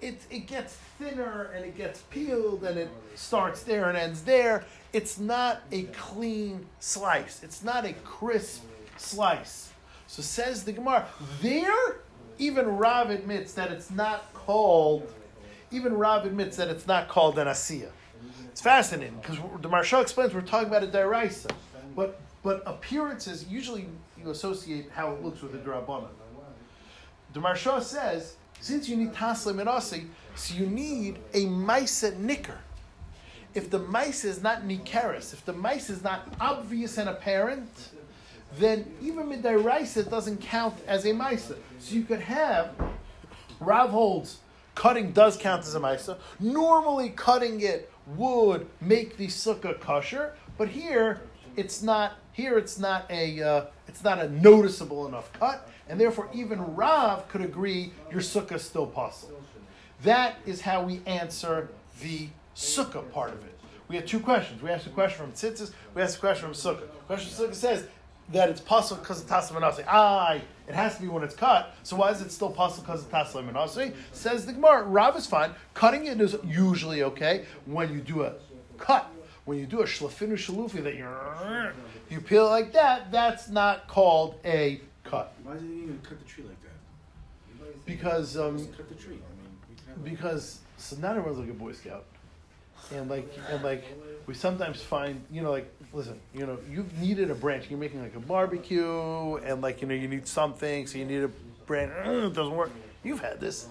[SPEAKER 1] It, it gets thinner and it gets peeled and it starts there and ends there. It's not a clean slice. It's not a crisp slice. So says the Gemara, there, even Rav admits that it's not called, even Rav admits that it's not called an asiya. It's fascinating because the Marsha explains we're talking about a deraisa, but but appearances usually you associate how it looks with a drabanan. The Marsha says since you need taslim and asi, so you need a maisa nicker. If the mice is not nikeris, if the mice is not obvious and apparent, then even midairaisa doesn't count as a maisa. So you could have Rav holds cutting does count as a maisa. Normally, cutting it would make the sukkah kosher, but here it's not. Here it's not a. Uh, it's not a noticeable enough cut, and therefore even Rav could agree your sukkah is still possible. That is how we answer the sukkah part of it. We had two questions. We asked a question from Tzitzis, we asked a question from Sukkah. Question from Sukkah says that it's possible because of Manasi. Ah, it has to be when it's cut. So why is it still possible because of Taslim Manasi? Says the Gemara, Rav is fine. Cutting it is usually okay when you do a cut. When you do a shlafinu shalufi that you you peel it like that, that's not called a cut.
[SPEAKER 6] Why did he even cut the tree like that?
[SPEAKER 1] Because um,
[SPEAKER 6] cut the tree. I mean, we can have
[SPEAKER 1] because so not everyone's like a Boy Scout, and like and like we sometimes find you know like listen you know you've needed a branch you're making like a barbecue and like you know you need something so you need a branch it doesn't work you've had this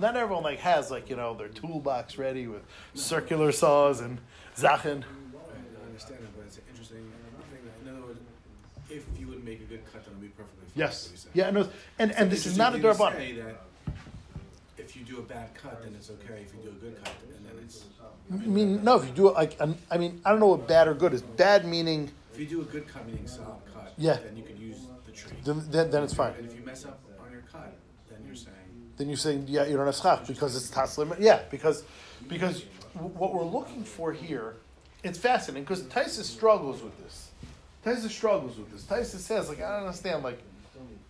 [SPEAKER 1] not everyone like has like you know their toolbox ready with circular saws and zachen
[SPEAKER 6] I understand it, but it's an interesting thing. In other words, if you would make a good cut, then it'd be perfectly fine.
[SPEAKER 1] yes
[SPEAKER 6] what you're saying.
[SPEAKER 1] yeah no and and this is not a
[SPEAKER 6] Interesting
[SPEAKER 1] darban
[SPEAKER 6] thing to say that if you do a bad cut, then it's okay. If you do a good cut, and then it's.
[SPEAKER 1] I mean no if you do it like an- I mean I don't know what bad or good is bad meaning
[SPEAKER 6] If you do a good cut, meaning solid cut,
[SPEAKER 1] Yeah.
[SPEAKER 6] then you could use the tree.
[SPEAKER 1] then then, then it's fine
[SPEAKER 6] And if you mess up on your cut, then you're saying.
[SPEAKER 1] then you say yeah you don't have schach because it's taslim. Yeah, because because what we're looking for here, it's fascinating because Tysus struggles with this. Tysus struggles with this. Tysus says like I don't understand like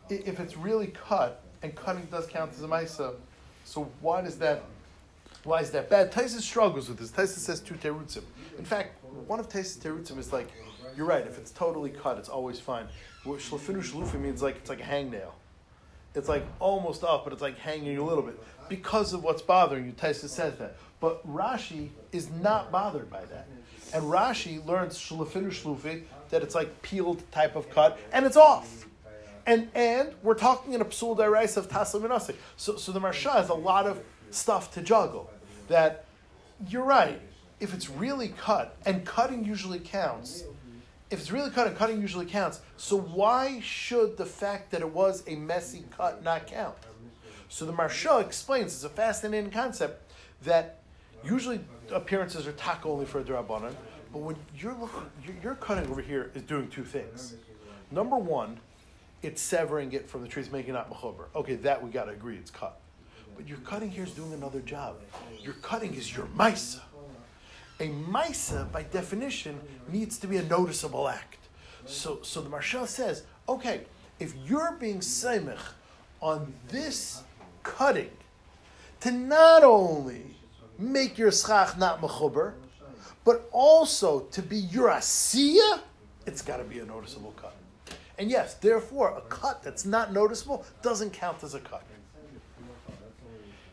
[SPEAKER 1] if it's really cut and cutting does count as a ma'isa, so why does that? Why is that bad? Tysus struggles with this. Tysus says two terutzim. In fact, one of Tysus terutzim is like, you're right. If it's totally cut, it's always fine. What shlafinu shlufi means like it's like a hangnail it's like almost up, but it's like hanging a little bit because of what's bothering you. Taisa says that, but Rashi is not bothered by that, and Rashi learns shlufinu shlufi that it's like peeled type of cut, and it's off. And and we're talking in a psul dairais of taslim and. So so the marsha has a lot of stuff to juggle. That you're right. If it's really cut, and cutting usually counts, if it's really cut and cutting usually counts, so why should the fact that it was a messy cut not count? So the Marsha explains, it's a fascinating concept, that usually appearances are taka only for a drabanan, but when you're looking, you're cutting over here is doing two things. Number one, it's severing it from the trees, making it not mechober. Okay, that we got to agree, it's cut. But your cutting here is doing another job. Your cutting is your maisa a Maisa, by definition, needs to be a noticeable act. So, so the marshal says, okay, if you're being Seimich on this cutting to not only make your schach not mechuber, but also to be your asiya, it's got to be a noticeable cut. And yes, therefore, a cut that's not noticeable doesn't count as a cut.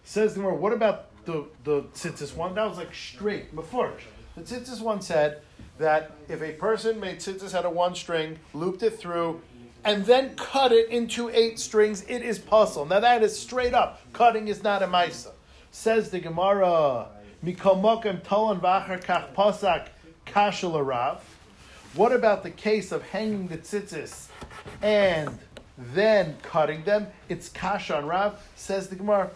[SPEAKER 1] Says the more. What about the the tzitzis one? That was like straight mafurish. The tzitzis one said that if a person made tzitzis out of one string, looped it through, and then cut it into eight strings, it is puzzle. Now that is straight up. Cutting is not a maisa. Says the Gemara, Mikol mokem tolan v'achar kach pasak kashel. What about the case of hanging the tzitzis and then cutting them? It's kasha on Rav. Says the Gemara,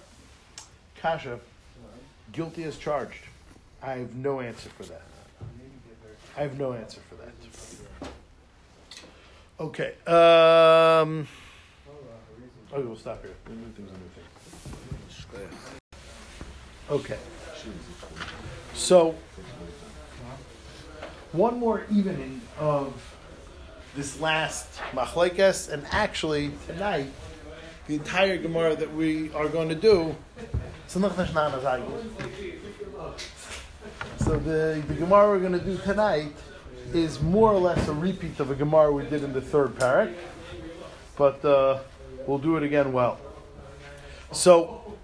[SPEAKER 1] kasha, guilty as charged. I have no answer for that. I have no answer for that. Okay. Um, oh, we'll stop here. Okay. So, one more evening of this last machlekes, and actually tonight, the entire Gemara that we are going to do. So the, the Gemara we're going to do tonight is more or less a repeat of a Gemara we did in the third parak, but uh, we'll do it again well. So,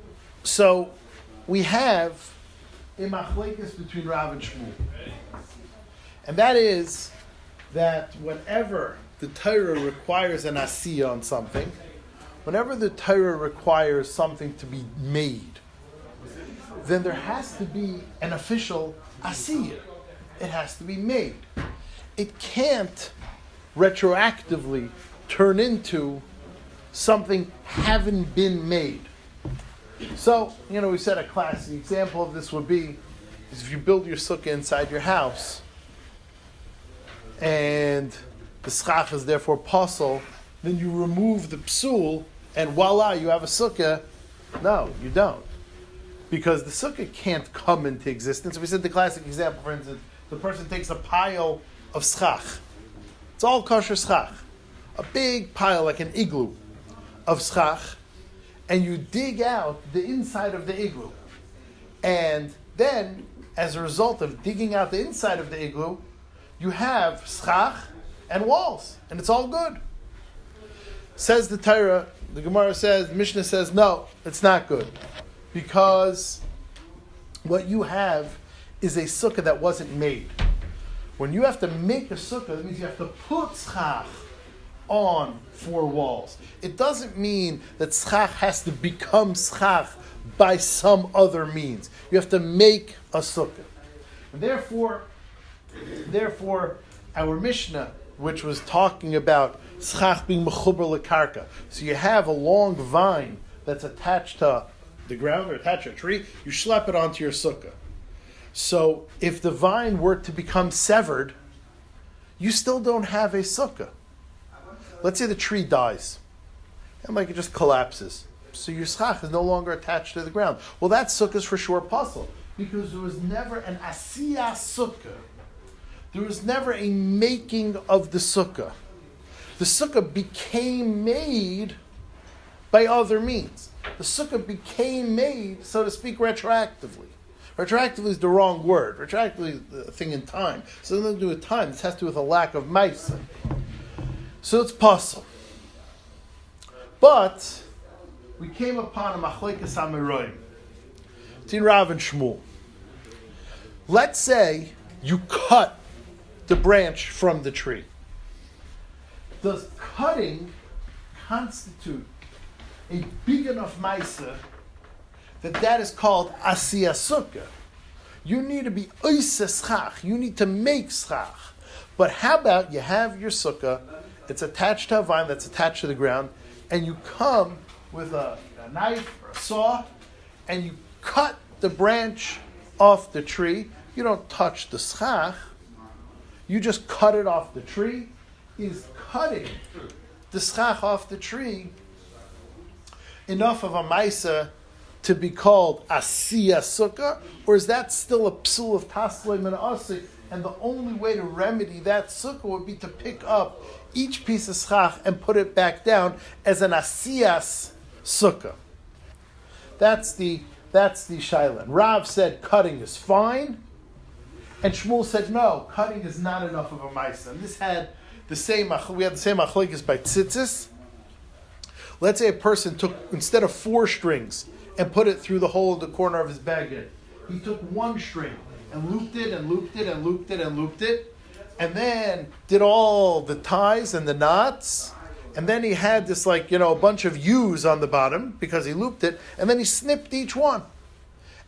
[SPEAKER 1] so we have a machlekes between Rav and Shmuel, and that is that whenever the Torah requires an asiya on something, whenever the Torah requires something to be made, then there has to be an official asiya. It has to be made. It can't retroactively turn into something having been made. So, you know, we said a classic example of this would be is if you build your sukkah inside your house and the schach is therefore puzzle, then you remove the psul and voila, you have a sukkah. No, you don't. Because the sukkah can't come into existence. We said the classic example, for instance, the person takes a pile of schach. It's all kosher schach. A big pile, like an igloo, of schach, and you dig out the inside of the igloo. And then, as a result of digging out the inside of the igloo, you have schach and walls, and it's all good. Says the Torah, the Gemara says, Mishnah says, no, it's not good. Because what you have is a sukkah that wasn't made. When you have to make a sukkah, that means you have to put schach on four walls. It doesn't mean that schach has to become schach by some other means. You have to make a sukkah. And therefore, therefore, our Mishnah, which was talking about schach being mechuber lekarka, so you have a long vine that's attached to the ground or attached to a tree, you slap it onto your sukkah. So if the vine were to become severed, you still don't have a sukkah. Let's say the tree dies, and like it just collapses. So your schach is no longer attached to the ground. Well, that sukkah is for sure puzzle because there was never an asiyah sukkah. There was never a making of the sukkah. The sukkah became made by other means. The sukkah became made, so to speak, retroactively. Retroactively is the wrong word. Retroactively is a thing in time. So it doesn't do with time. This has to do with a lack of maisa. So it's possible. But we came upon a machlekes Amoraim. Tin Rav and Shmuel. Let's say you cut the branch from the tree. Does cutting constitute a big enough maisa that that is called asiya sukkah? You need to be schach. You need to make schach. But how about you have your sukkah, it's attached to a vine that's attached to the ground, and you come with a, a knife or a saw, and you cut the branch off the tree. You don't touch the schach. You just cut it off the tree. Is cutting the schach off the tree enough of a maisa to be called asiya sukkah, or is that still a psul of taslei menasik? And the only way to remedy that sukkah would be to pick up each piece of schach and put it back down as an asiyas sukkah. That's the that's the shailan. Rav said cutting is fine, and Shmuel said no, cutting is not enough of a ma'isa. And this had the same we had the same machlekes by tzitzis. Let's say a person took instead of four strings and put it through the hole of the corner of his beged. He took one string and looped it and looped it and looped it and looped it, and then did all the ties and the knots. And then he had this like, you know, a bunch of U's on the bottom because he looped it, and then he snipped each one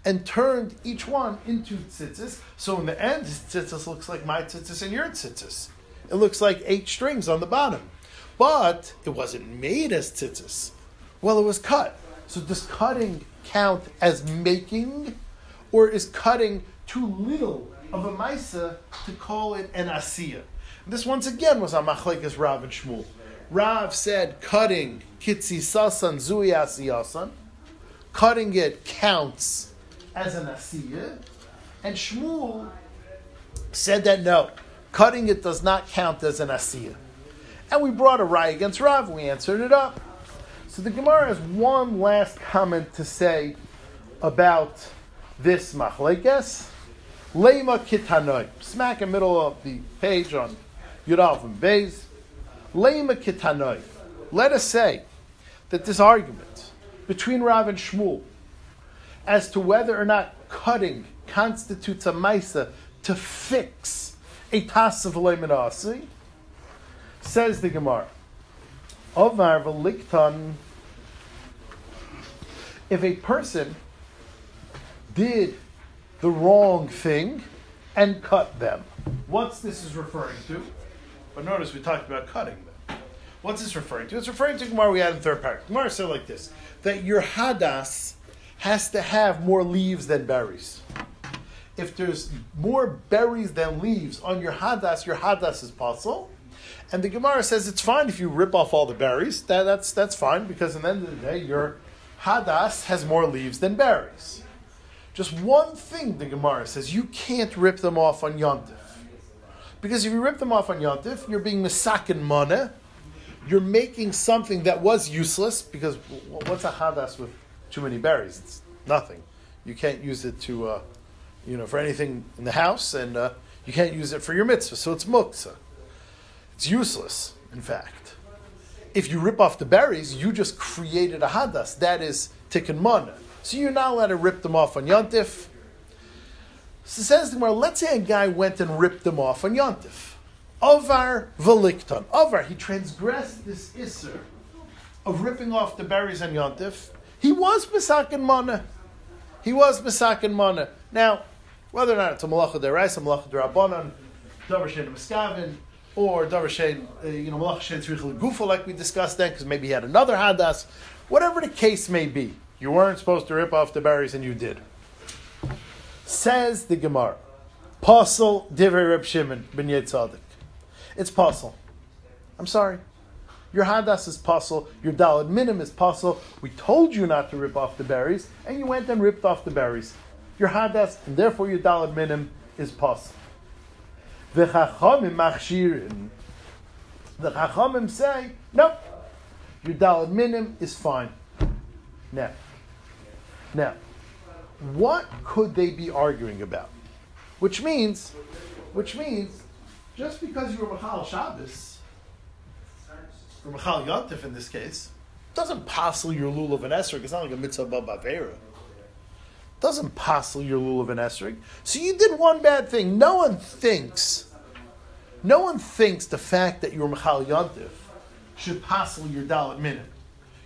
[SPEAKER 1] and turned each one into tzitzis. So in the end, his tzitzis looks like my tzitzis and your tzitzis. It looks like eight strings on the bottom. But it wasn't made as tzitzis. Well, it was cut. So does cutting count as making, or is cutting too little of a maisa to call it an asiya? This once again was on Machlekes Rav and Shmuel. Rav said cutting kitzi sasan zui asiyasan. Cutting it counts as an asiya, and Shmuel said that no, cutting it does not count as an asiya. And we brought a rai against Rav. We answered it up. So the Gemara has one last comment to say about this machlekes. Lema kitanoi. Smack in the middle of the page on and Beis. Lema kitanoi. Let us say that this argument between Rav and Shmuel as to whether or not cutting constitutes a maisa to fix a tas of lemanasi, says the Gemara. Ovar v'liktan. If a person did the wrong thing and cut them, what's this is referring to? But notice we talked about cutting them. What's this referring to? It's referring to Gemara we had in third paragraph. Gemara said like this: that your hadas has to have more leaves than berries. If there's more berries than leaves on your hadas, your hadas is possible. And the Gemara says it's fine if you rip off all the berries. That, that's, that's fine because at the end of the day, your hadas has more leaves than berries. Just one thing the Gemara says you can't rip them off on Yontif. Because if you rip them off on Yontif, you're being misakin mana. You're making something that was useless because what's a hadas with too many berries? It's nothing. You can't use it to, uh, you know, for anything in the house, and uh, you can't use it for your mitzvah. So it's muksa. It's useless, in fact. If you rip off the berries, you just created a hadas. That is tikkun mana. So you're not allowed to rip them off on yontif. So says the Gemara, let's say a guy went and ripped them off on yontif. Avar velikton. Avar, he transgressed this isser of ripping off the berries on yontif. He was misakin mana. He was misakin mana. Now, whether or not it's a malacha deraisa, malacha derabanan, davar shen miskavin, or davar shen, uh, you know, malacha tzrichel gufa, like we discussed then, because maybe he had another hadas. Whatever the case may be, you weren't supposed to rip off the berries, and you did. Says the Gemara, Pasul divrei Reb Shimon ben Yetzadik. It's pasul. I'm sorry. Your hadas is pasul. Your dalad minim is pasul. We told you not to rip off the berries, and you went and ripped off the berries. Your hadas, and therefore your dalad minim is pasul. The chachamim machshirin. The chachamim say, nope. Your dalad minim is fine. Now, now, what could they be arguing about? Which means, which means, just because you were Machal Shabbos, or Machal Yontif in this case, doesn't passel your lulav and esrog. It's not like a mitzvah bavera. Doesn't passel your lulav and esrog. So you did one bad thing. No one thinks, no one thinks the fact that you're Machal Yontif should passel your dalad minim.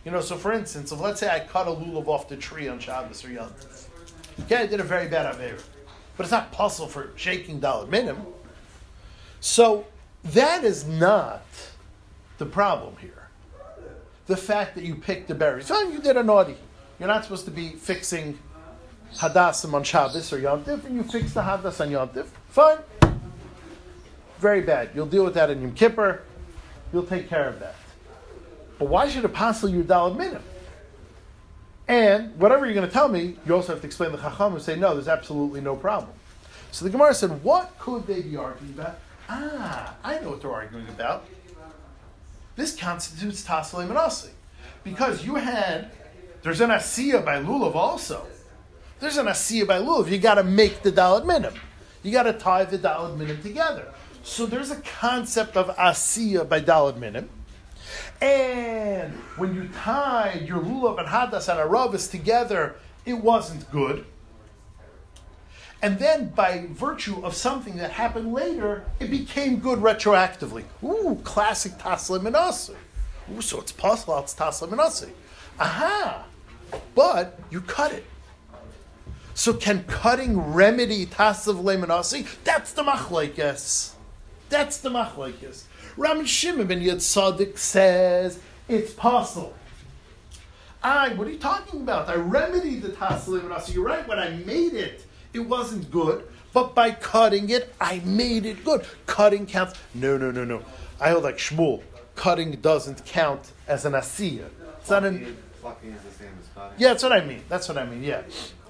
[SPEAKER 1] You know, so for instance, if let's say I cut a lulav off the tree on Shabbos or Yontif, okay, I did a very bad avera, but it's not possible for shaking dalad minim. So that is not the problem here. The fact that you picked the berries. Fine, you did a naughty. You're not supposed to be fixing hadassim on Shabbos or Yontif, and you fix the hadas on Yontif. Fine. Very bad. You'll deal with that in Yom Kippur. You'll take care of that. But why should it passel your dalad minim? And whatever you're going to tell me, you also have to explain the chacham and say, no, there's absolutely no problem. So the Gemara said, what could they be arguing about? Ah, I know what they're arguing about. This constitutes Taslim and. Because you had, there's an Asiya by Lulav also. There's an Asiya by Lulav. You got to make the Dalad Minim. You got to tie the Dalad Minim together. So there's a concept of Asiya by Dalad Minim. And when you tied your lulav and hadas and aravis together, it wasn't good. And then, by virtue of something that happened later, it became good retroactively. Ooh, classic taslim minasi. Ooh, so it's possible it's taslim minasi. Aha! But you cut it. So can cutting remedy tasav lemanasi? That's the machlekes. That's the machlekes. Ram Shimon ben Yitzadik says it's possible. I, what are you talking about? I remedied the tasav lemanasi. You're right. When I made it, it wasn't good. But by cutting it, I made it good. Cutting counts. No, no, no, no. I hold like Shmuel. Cutting doesn't count as an asiyah. It's not an.
[SPEAKER 3] Plucking is the same as cutting.
[SPEAKER 1] Yeah, that's what I mean. That's what I mean. Yeah,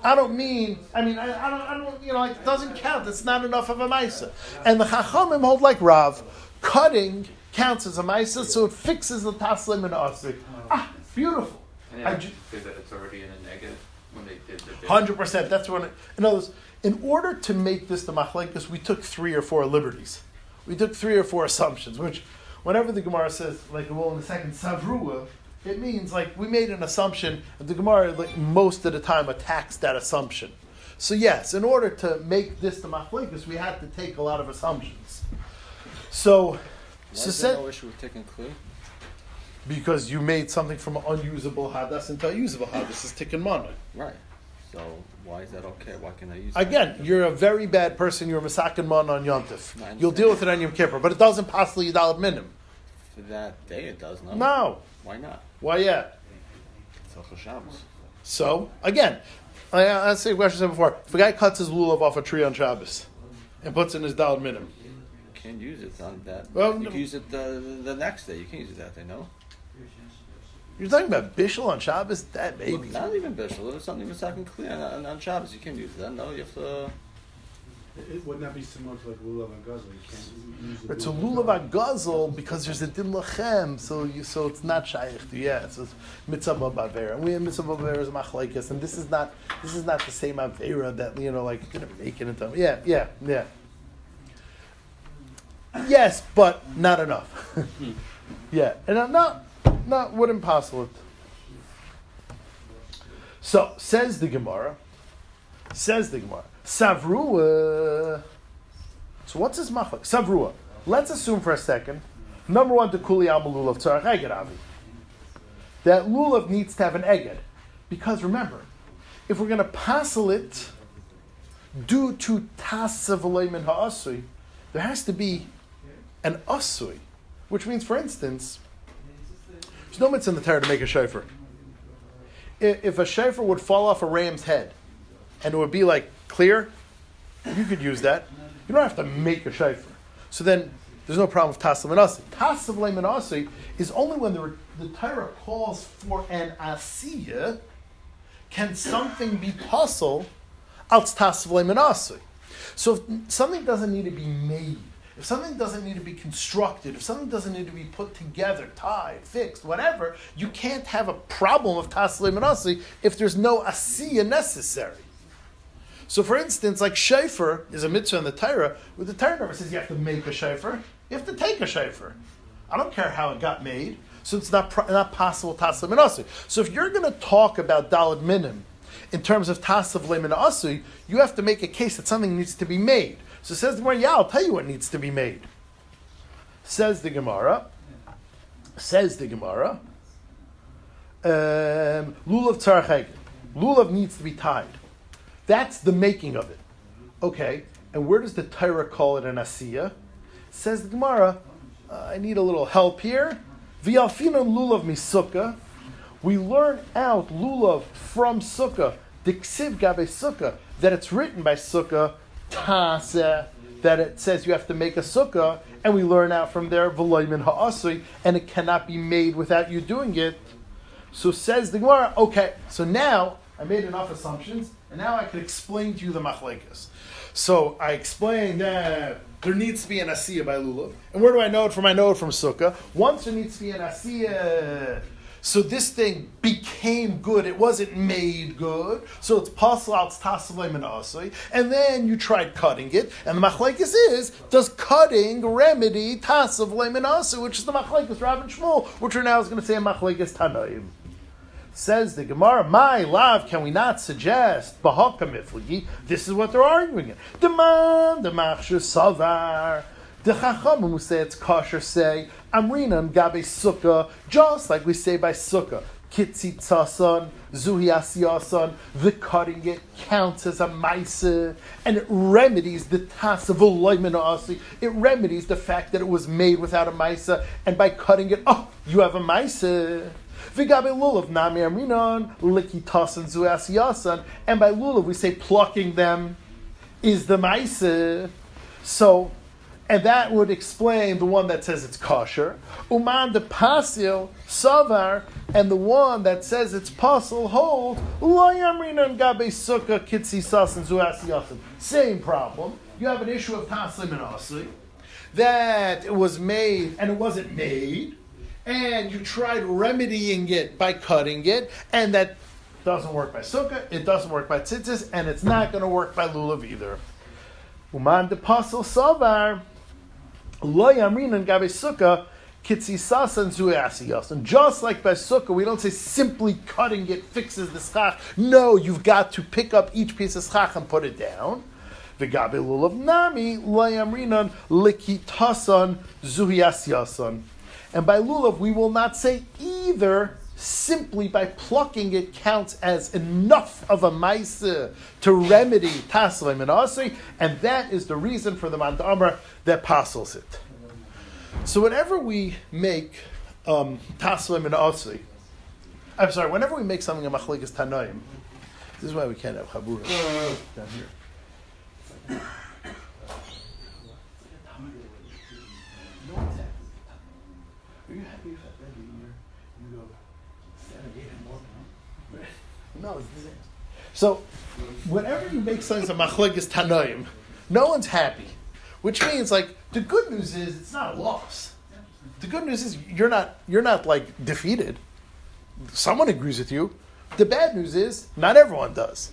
[SPEAKER 1] I don't mean. I mean, I, I don't. I don't. You know, it doesn't count. It's not enough of a ma'isa. And the chachamim hold like Rav. Cutting counts as a ma'isa, so it fixes the taslim and asik. Ah, beautiful.
[SPEAKER 7] And
[SPEAKER 1] I
[SPEAKER 7] yeah,
[SPEAKER 1] ju-
[SPEAKER 7] it's already in a negative when they did the.
[SPEAKER 1] Hundred percent. That's when. It, in other words, in order to make this the machlekes, we took three or four liberties. We took three or four assumptions. Which, whenever the Gemara says, like well in the second savrua, it means like we made an assumption, and the Gemara like most of the time attacks that assumption. So yes, in order to make this the machlekes, we had to take a lot of assumptions. So,
[SPEAKER 4] Why
[SPEAKER 1] so
[SPEAKER 4] is there
[SPEAKER 1] said,
[SPEAKER 4] no issue with taking clue?
[SPEAKER 1] Because you made something from unusable hadas into a usable hadas, this is tikkun mana.
[SPEAKER 4] Right. So why is that okay? Why can I use
[SPEAKER 1] Again, you're a very bad person. You're a masakin man on
[SPEAKER 4] understand.
[SPEAKER 1] You'll deal with it on Yom Kippur, but it doesn't possibly yidalad minim.
[SPEAKER 4] For that day it does, not.
[SPEAKER 1] No.
[SPEAKER 4] Why not?
[SPEAKER 1] Why yeah?
[SPEAKER 4] Rosh
[SPEAKER 1] So again, I I asked a question I said before. If a guy cuts his lulav off a tree on Shabbos and puts in his dalad minim,
[SPEAKER 4] You can't use it on that.
[SPEAKER 1] Well,
[SPEAKER 4] you can use it the, the next day. You can't use it that day, no?
[SPEAKER 1] You're talking about bishul on Shabbos. That maybe.
[SPEAKER 4] Not even Bishul. It's something even second clear on, on, on Shabbos. You can't use that. No, you have to.
[SPEAKER 6] It would not be similar to like lulav and gazel. You can't use the
[SPEAKER 1] It's a lulav agazel because there's a din lachem, so you so it's not shaykh. to- Yeah, so it's mitzvah bavera, and we have mitzvah bavera is machlekes, and this is not this is not the same avera that you know like didn't make it into. Yeah, yeah, yeah. Yes, but not enough. Hmm. yeah, and I'm not not wouldn't possible it. So says the Gemara. Says the Gemara. Savrua. So what's his machlek? Savrua. Let's assume for a second. Number one, the kuli lulav tzarach eged avi. That lulav needs to have an eged, because remember, if we're going to passel it due to tasav ha'asui, there has to be an asui, which means, for instance, there's no mitzvah in the Torah to make a shofar. If a shofar would fall off a ram's head, and it would be like clear, you could use that. You don't have to make a shofar. So then there's no problem with Tasav and Asi. Tasav and is only when the, the Torah calls for an Asiya, can something be puzzle als Tasav and. So if something doesn't need to be made, if something doesn't need to be constructed, if something doesn't need to be put together, tied, fixed, whatever, you can't have a problem of Tasav and if there's no Asiya necessary. So, for instance, like shofar is a mitzvah in the Torah, where the Torah never says you have to make a shofar. You have to take a shofar. I don't care how it got made, so it's not not possible tasav minasi. So, if you're going to talk about dalad minim in terms of tasav lemin asu, you have to make a case that something needs to be made. So, says the Gemara, yeah, I'll tell you what needs to be made. Says the Gemara. Says the Gemara. Um, lulav tzarach Lulav needs to be tied. That's the making of it. Okay, and where does the Torah call it an asiya? Says the Gemara, uh, I need a little help here. V'yalfinam lulav misukah. We learn out lulav from sukkah, diksiv gabe sukkah, that it's written by sukkah, taseh, that it says you have to make a sukkah, and we learn out from there v'loimin ha'asui, and it cannot be made without you doing it. So says the Gemara, okay, so now I made enough assumptions, and now I can explain to you the machlekes. So I explained that there needs to be an asiya by lulav, and where do I know it from? I know it from sukkah. Once there needs to be an asiya, So this thing became good. It wasn't made good. So it's possible it's tasavim and asui. And then you tried cutting it. And the machlekes is, does cutting remedy tasavim and asui, which is the machlekes Rav and Shmuel, which are now going to say machlekes tanoim. Says the Gemara, my love, can we not suggest bahaka? This is what they're arguing. Demand the machshir savar. The Chachamim who say it's kosher say Amrina and Gabe Sukkah, just like we say by Sukkah. Zuhi asiyason, the cutting it counts as a maisa, and it remedies the tas of asi. It remedies the fact that it was made without a maisa, and by cutting it, oh, you have a maisa. Vigabe lulav nami amrinon liki tasan zu asiyason, and by lulav we say plucking them is the maisa. So and that would explain the one that says it's kosher. Uman de pasil savar, and the one that says it's pasul hold layamrinan gabe sukkah kitzi sasin zuasi Same problem. You have an issue of taslim and asli that it was made and it wasn't made, and you tried remedying it by cutting it, and that doesn't work by sukkah, it doesn't work by tzitzis, and it's not going to work by lulav either. Uman de pasul savar. Lo yamrinan gabe sukkah and. And just like by sukkah, we don't say simply cutting it fixes the schach. No, you've got to pick up each piece of schach and put it down. The gabe lulav nami lo yamrinan likitasan zuhiasyasan. And by lulav, we will not say either simply by plucking it counts as enough of a maisa to remedy taslim and asri, and that is the reason for the mandamar that passes it. So whenever we make um, taslim and asri, I'm sorry, whenever we make something a machlikas tanoim, this is why we can't have chabura down here. No, so whenever you make something a machlekes tanoim, no one's happy, which means like the good news is it's not a loss. The good news is you're not you're not like defeated. Someone agrees with you. The bad news is not everyone does.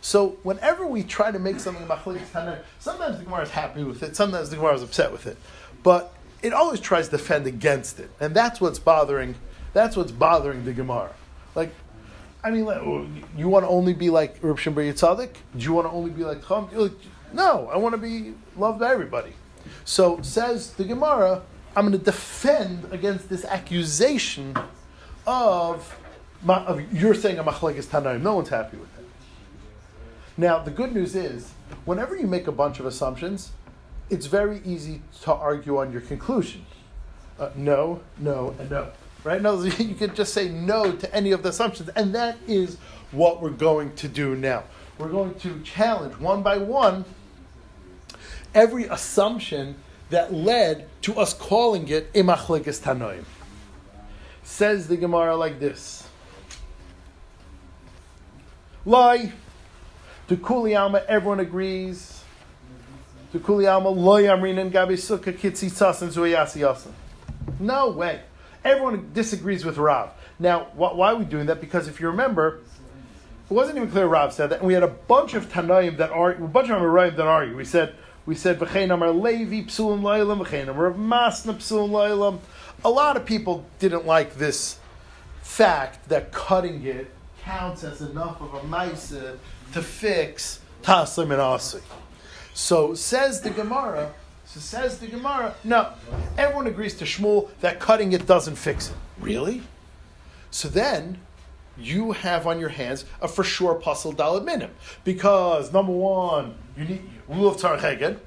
[SPEAKER 1] So whenever we try to make something machlekes tanoim, sometimes the Gemara is happy with it, sometimes the Gemara is upset with it, but it always tries to defend against it, and that's what's bothering. That's what's bothering the Gemara. Like I mean, you want to only be like Reb Shimber Yitzaddik? Do you want to only be like Chum? No, I want to be loved by everybody. So says the Gemara, I'm going to defend against this accusation of, of you're saying a machlekes tanaim. No one's happy with it. Now the good news is, whenever you make a bunch of assumptions, it's very easy to argue on your conclusion. Uh, no, no, and no right? No, you can just say no to any of the assumptions, and that is what we're going to do now. We're going to challenge one by one every assumption that led to us calling it imachlikas tanoim. Says the Gemara like this: Lie. To Kuli Alma, everyone agrees. To Kuli Alma, Loy Amrin and Gabi Sukkah Kitzi Tzasin Zuyasi No way. Everyone disagrees with Rav. Now, wh- why are we doing that? Because if you remember, it wasn't even clear Rav said that, and we had a bunch of Tanaim that are a bunch of Amoraim that argue. We said we said v'chein Amar Levi psulim. A lot of people didn't like this fact that cutting it counts as enough of a ma'isa to fix taslim and asi. So says the Gemara so says the Gemara, no, everyone agrees to Shmuel that cutting it doesn't fix it. Really? So then you have on your hands a for sure puzzle dalad minim. Because number one, you need rule of eged.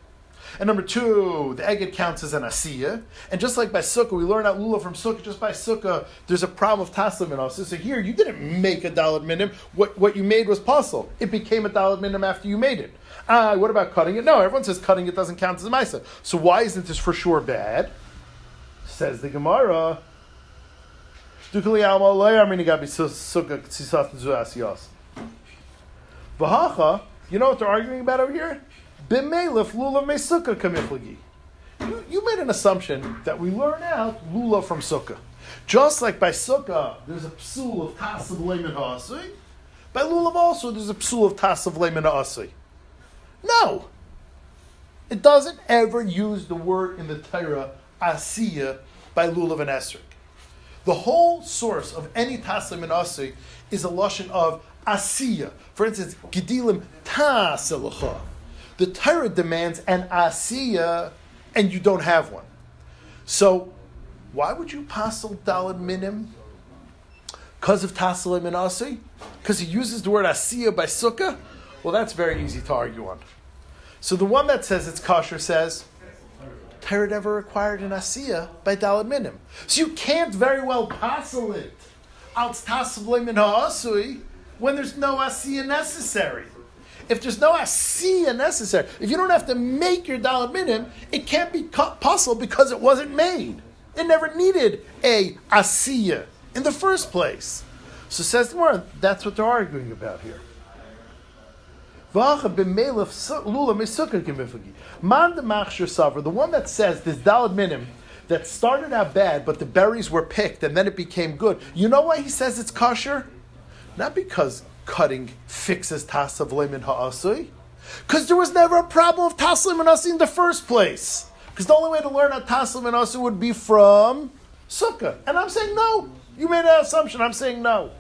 [SPEAKER 1] And number two, the eged counts as an asiyah. And just like by sukkah, we learn out lula from sukkah. Just by sukkah, there's a problem of taslim in us. So here, you didn't make a dalad minim. What, what you made was puzzle. It became a dalad minim after you made it. Ah, what about cutting it? No, everyone says cutting it doesn't count as a Maisa. So why isn't this for sure bad? Says the Gemara. Vahacha, you know what they're arguing about over here? Bimelef lulav mesukkah kamiflagi. You, made an assumption that we learn out lulav from sukkah. Just like by sukkah, there's a psul of tasav leimin ha'asui. By lulav also, there's a psul of tasav leimin ha'asui. No. It doesn't ever use the word in the Torah asiya by lulav and esrog. The whole source of any tasav and asui is a lashon of asiya. For instance, gedilim taselacha. The Torah demands an asiya, and you don't have one. So, why would you pasel dalad minim? Because of taselim and asi? Because he uses the word asiya by sukkah? Well, that's very easy to argue on. So the one that says it's kosher says, Torah never required an asiya by dalad minim. So you can't very well pasel it. When there's no asiya necessary. If there's no asiya necessary, if you don't have to make your dalad minim, it can't be possible because it wasn't made. It never needed a asiya in the first place. So says the Gemara, that's what they're arguing about here. The one that says this dalad minim that started out bad, but the berries were picked and then it became good. You know why he says it's kosher? Not because cutting fixes tasav lemin ha'asui, because there was never a problem of taslim lemin ha'asui in the first place. Because the only way to learn how taslim lemin ha'asui would be from sukkah. And I'm saying no. You made an assumption. I'm saying no.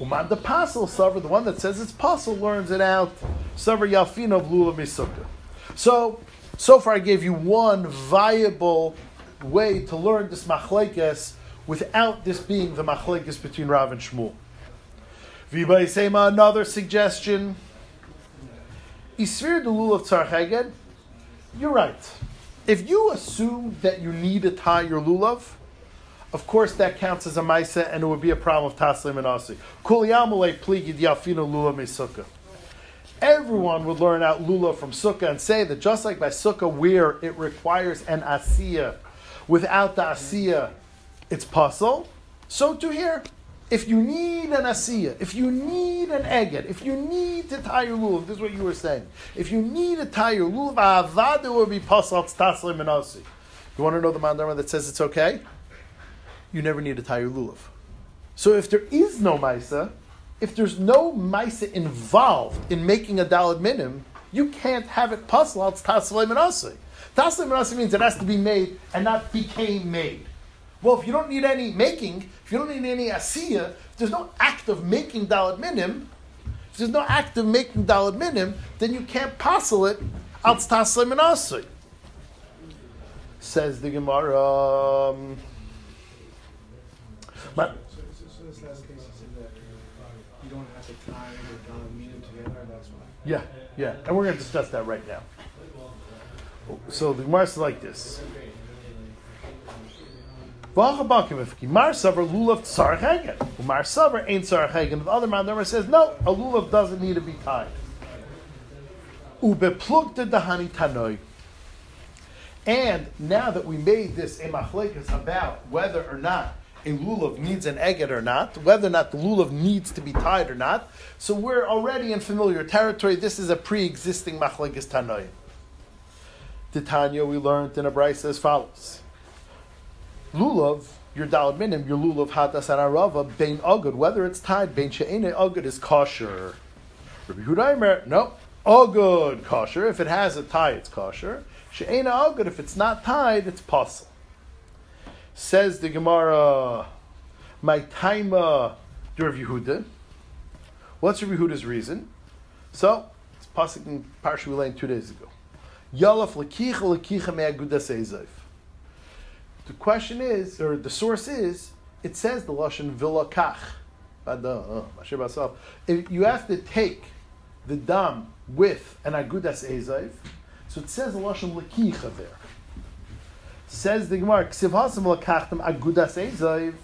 [SPEAKER 1] Uman the pasel savar, the one that says it's pasel, learns it out. Savar yalfina of lula misukkah. So, so far I gave you one viable way to learn this machlekes without this being the machlekes between Rav and Shmuel. Vibay Sema, another suggestion. Isfir the lulav of Tzarcheged, you're right. If you assume that you need to tie your lulav, of course that counts as a maisa and it would be a problem of taslim and asi. Kuliyamale pligid yafina lulav mesukah. Everyone would learn out lulav from sukkah and say that just like by sukkah where it requires an asiya, without the asiya it's puzzle. So to here, if you need an asiya, if you need an eget, if you need to tie your lulav, this is what you were saying. If you need to tie your lulav, avada will be puzzle taslim and. You want to know the mandama that says it's okay? You never need tie your lulav. So if there is no maisa, if there's no maisa involved in making a dalad minim, you can't have it puzzle. It's taslim and asi. Taslim means it has to be made and not became made. Well, if you don't need any making, if you don't need any asiya, there's no act of making dalad minim, if there's no act of making dalad minim, then you can't passel it al taslim and. Says the Gemara. Um, but,
[SPEAKER 6] So, so, so this last case, said that you don't have to tie the dalad minim together, that's why.
[SPEAKER 1] yeah, yeah, and we're going to discuss that right now. So the Gemara is like this. Mar savar lulav tsar chagen. Mar savar ain't tsar chagen. The other man says no, a lulav doesn't need to be tied. Ubeplugta dahani tanoi. And now that we made this a machlekas about whether or not a lulav needs an eget or not, whether or not the lulav needs to be tied or not, so we're already in familiar territory. This is a pre-existing machlekas tanoi. The Tanya we learned in a brisa as follows lulav, your dalad minim, your lulav hadas and arava, bein agud, whether it's tied, bein she'ene agud is kosher. Rabbi Hudaimer, no, agud kosher. If it has a tie, it's kosher. She'ene agud, if it's not tied, it's possible. Says the Gemara, my taima, uh, to Rabbi Yehuda. What's Rabbi Yehuda's reason? So, it's pasuk in Parsha we learned two days ago. Yalaf lekicha lekicha me'agudas ezev. The question is, or the source is, it says the lashon vilakach. Uh, uh, if you have to take the dam with an agudas ezev, so it says the lashon lekicha there. Says the Gemara, ksiv lakachtem agudas ezev.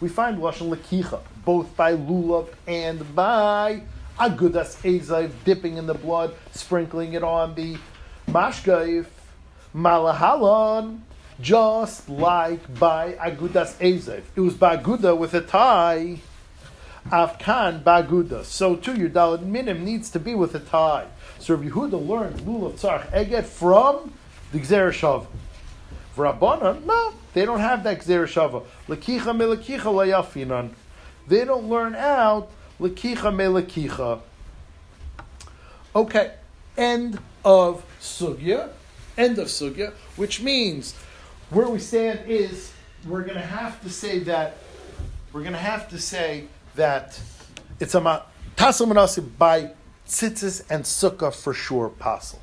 [SPEAKER 1] We find lashon lekicha both by lulav and by agudas ezev, dipping in the blood, sprinkling it on the mashgaif. Malahalon, just like by Agudas Ezev. It was by Aguda with a tie. Afkan baguda. So too, your minim needs to be with a tie. So Rabbi Yehuda learned lulav tzarch eget from the gzer shav. Rabbanan, no, they don't have that gzer shava. Lakicha me lakicha layafinan. They don't learn out lakicha me lakicha. Okay, end of sugya. End of sugya, which means where we stand is we're going to have to say that we're going to have to say that it's a manasi by tzitzis and sukkah for sure pasul.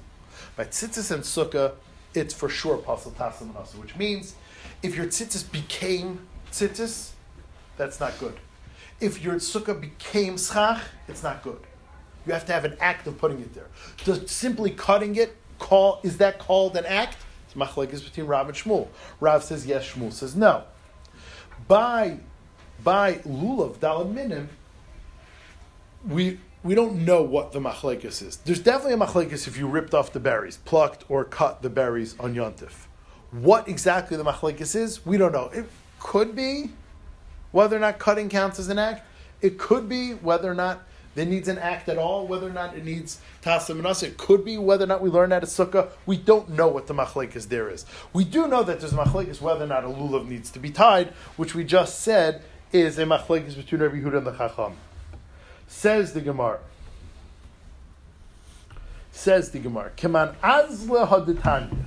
[SPEAKER 1] By tzitzis and sukkah, it's for sure pasul tasel manasi, which means if your tzitzis became tzitzis, that's not good. If your sukkah became schach, it's not good. You have to have an act of putting it there. Just simply cutting it, call is that called an act? It's machlekes between Rav and Shmuel. Rav says yes, Shmuel says no. By by lulav dalad minim, we we don't know what the machlekes is. There's definitely a machlekes if you ripped off the berries, plucked or cut the berries on yontif. What exactly the machlekes is, we don't know. It could be whether or not cutting counts as an act. It could be whether or not there needs an act at all, whether or not it needs tasim and It could be whether or not we learn that a sukkah. We don't know what the machlekes there is. We do know that there's a machlekes whether or not a lulav needs to be tied, which we just said is a machlekes between Rabbi Yehuda and the Chacham. Says the Gemara. Says the Gemara. Keman azle haditanya.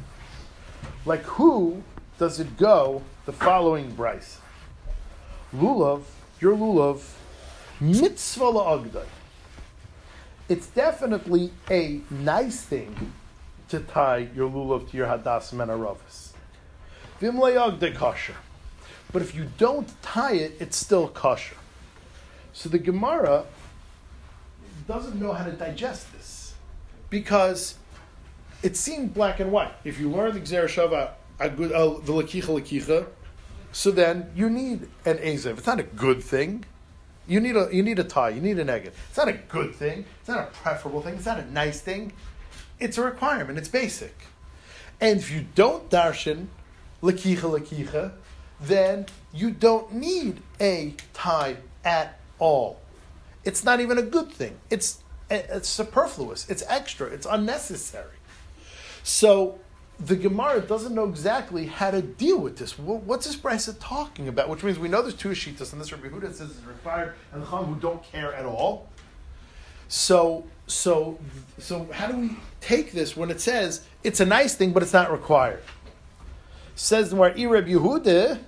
[SPEAKER 1] Like who does it go? The following brisa. Lulav, your lulav, mitzvah la'agdai. It's definitely a nice thing to tie your lulav to your hadas menaravis. Vim le'agdai kosher. But if you don't tie it, it's still kosher. So the Gemara doesn't know how to digest this because it seemed black and white. If you learn the Gzer Shava, uh, the Lakicha Lakicha, so then you need an Azev. It's not a good thing. You need a you need a tie. You need a negative. It's not a good thing. It's not a preferable thing. It's not a nice thing. It's a requirement. It's basic. And if you don't darshan lakicha lakicha, then you don't need a tie at all. It's not even a good thing. It's, it's superfluous. It's extra. It's unnecessary. So the Gemara doesn't know exactly how to deal with this. What's this brisa talking about? Which means we know there's two Ashitas, and this Rabbi Huda says it's required, and the Chum who don't care at all. So, so, so how do we take this when it says it's a nice thing, but it's not required? Says the Rabbi Yehuda,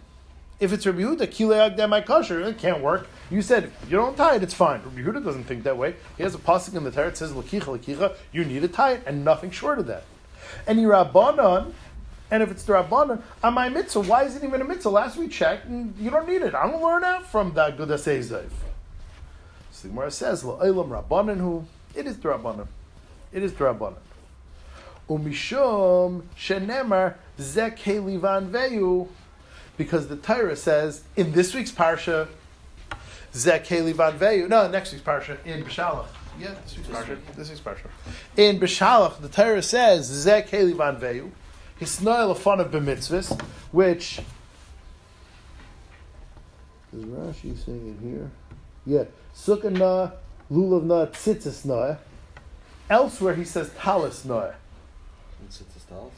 [SPEAKER 1] if it's Rabbi Yehuda, kilei agdem kosher, it can't work. You said you don't tie it, it's fine. Rabbi doesn't think that way. He has a pasuk in the Torah that says lakicha lakicha. You need to tie it, and nothing short of that. And rabbanon, and if it's the rabbanon, on my mitzvah, why is it even a mitzvah? Last we checked, you don't need it. I don't learn out from that good asezev. So the Gemara says la'olam rabbanon who it is the rabbanon. It is the rabbanon. Umishum shenemar livan veyu because the Torah says in this week's parsha, Zekeli Van Veyu. No, next week's parsha in Bishalach. Yeah, this week's parsha. This week's parsha. In Beshalach, the Torah says Zekeli Van Veyu. Hisnoel fun of b'mitzvahs, which is Rashi saying it here? Yeah, Sukkah na, lulav na, tzitzis na. Elsewhere he says talis na.
[SPEAKER 5] Tzitzis talis.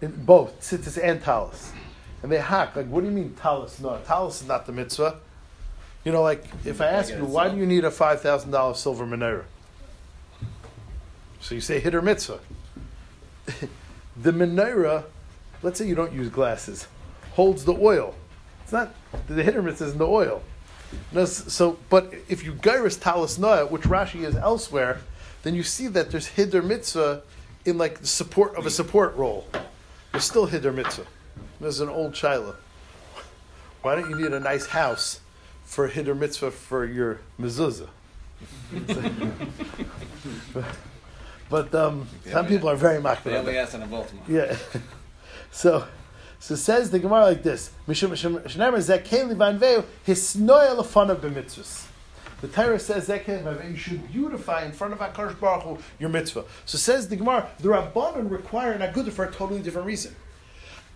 [SPEAKER 1] In both tzitzis and talis. And they hack, like, what do you mean talis? No, talis is not the mitzvah. You know, like, if I ask you, why do you need a $5,000 silver menorah? So you say hit or mitzvah. the menorah, let's say you don't use glasses, holds the oil. It's not, the hitter mitzvah is in the oil. No, so, but if you gyrus talis noah, which Rashi is elsewhere, then you see that there's hiddur mitzvah in like the support of a support role. There's still hiddur mitzvah. There's an old Shiloh. Why don't you need a nice house for a hiddur mitzvah for your mezuzah? but, um, some people are very mocked.
[SPEAKER 5] They only ask in Baltimore.
[SPEAKER 1] Yeah. so, so says the Gemara like this: The Torah says that you should beautify in front of Hakadosh Baruch Hu your mitzvah. So says the Gemara, the Rabbanon require an agudah for a totally different reason.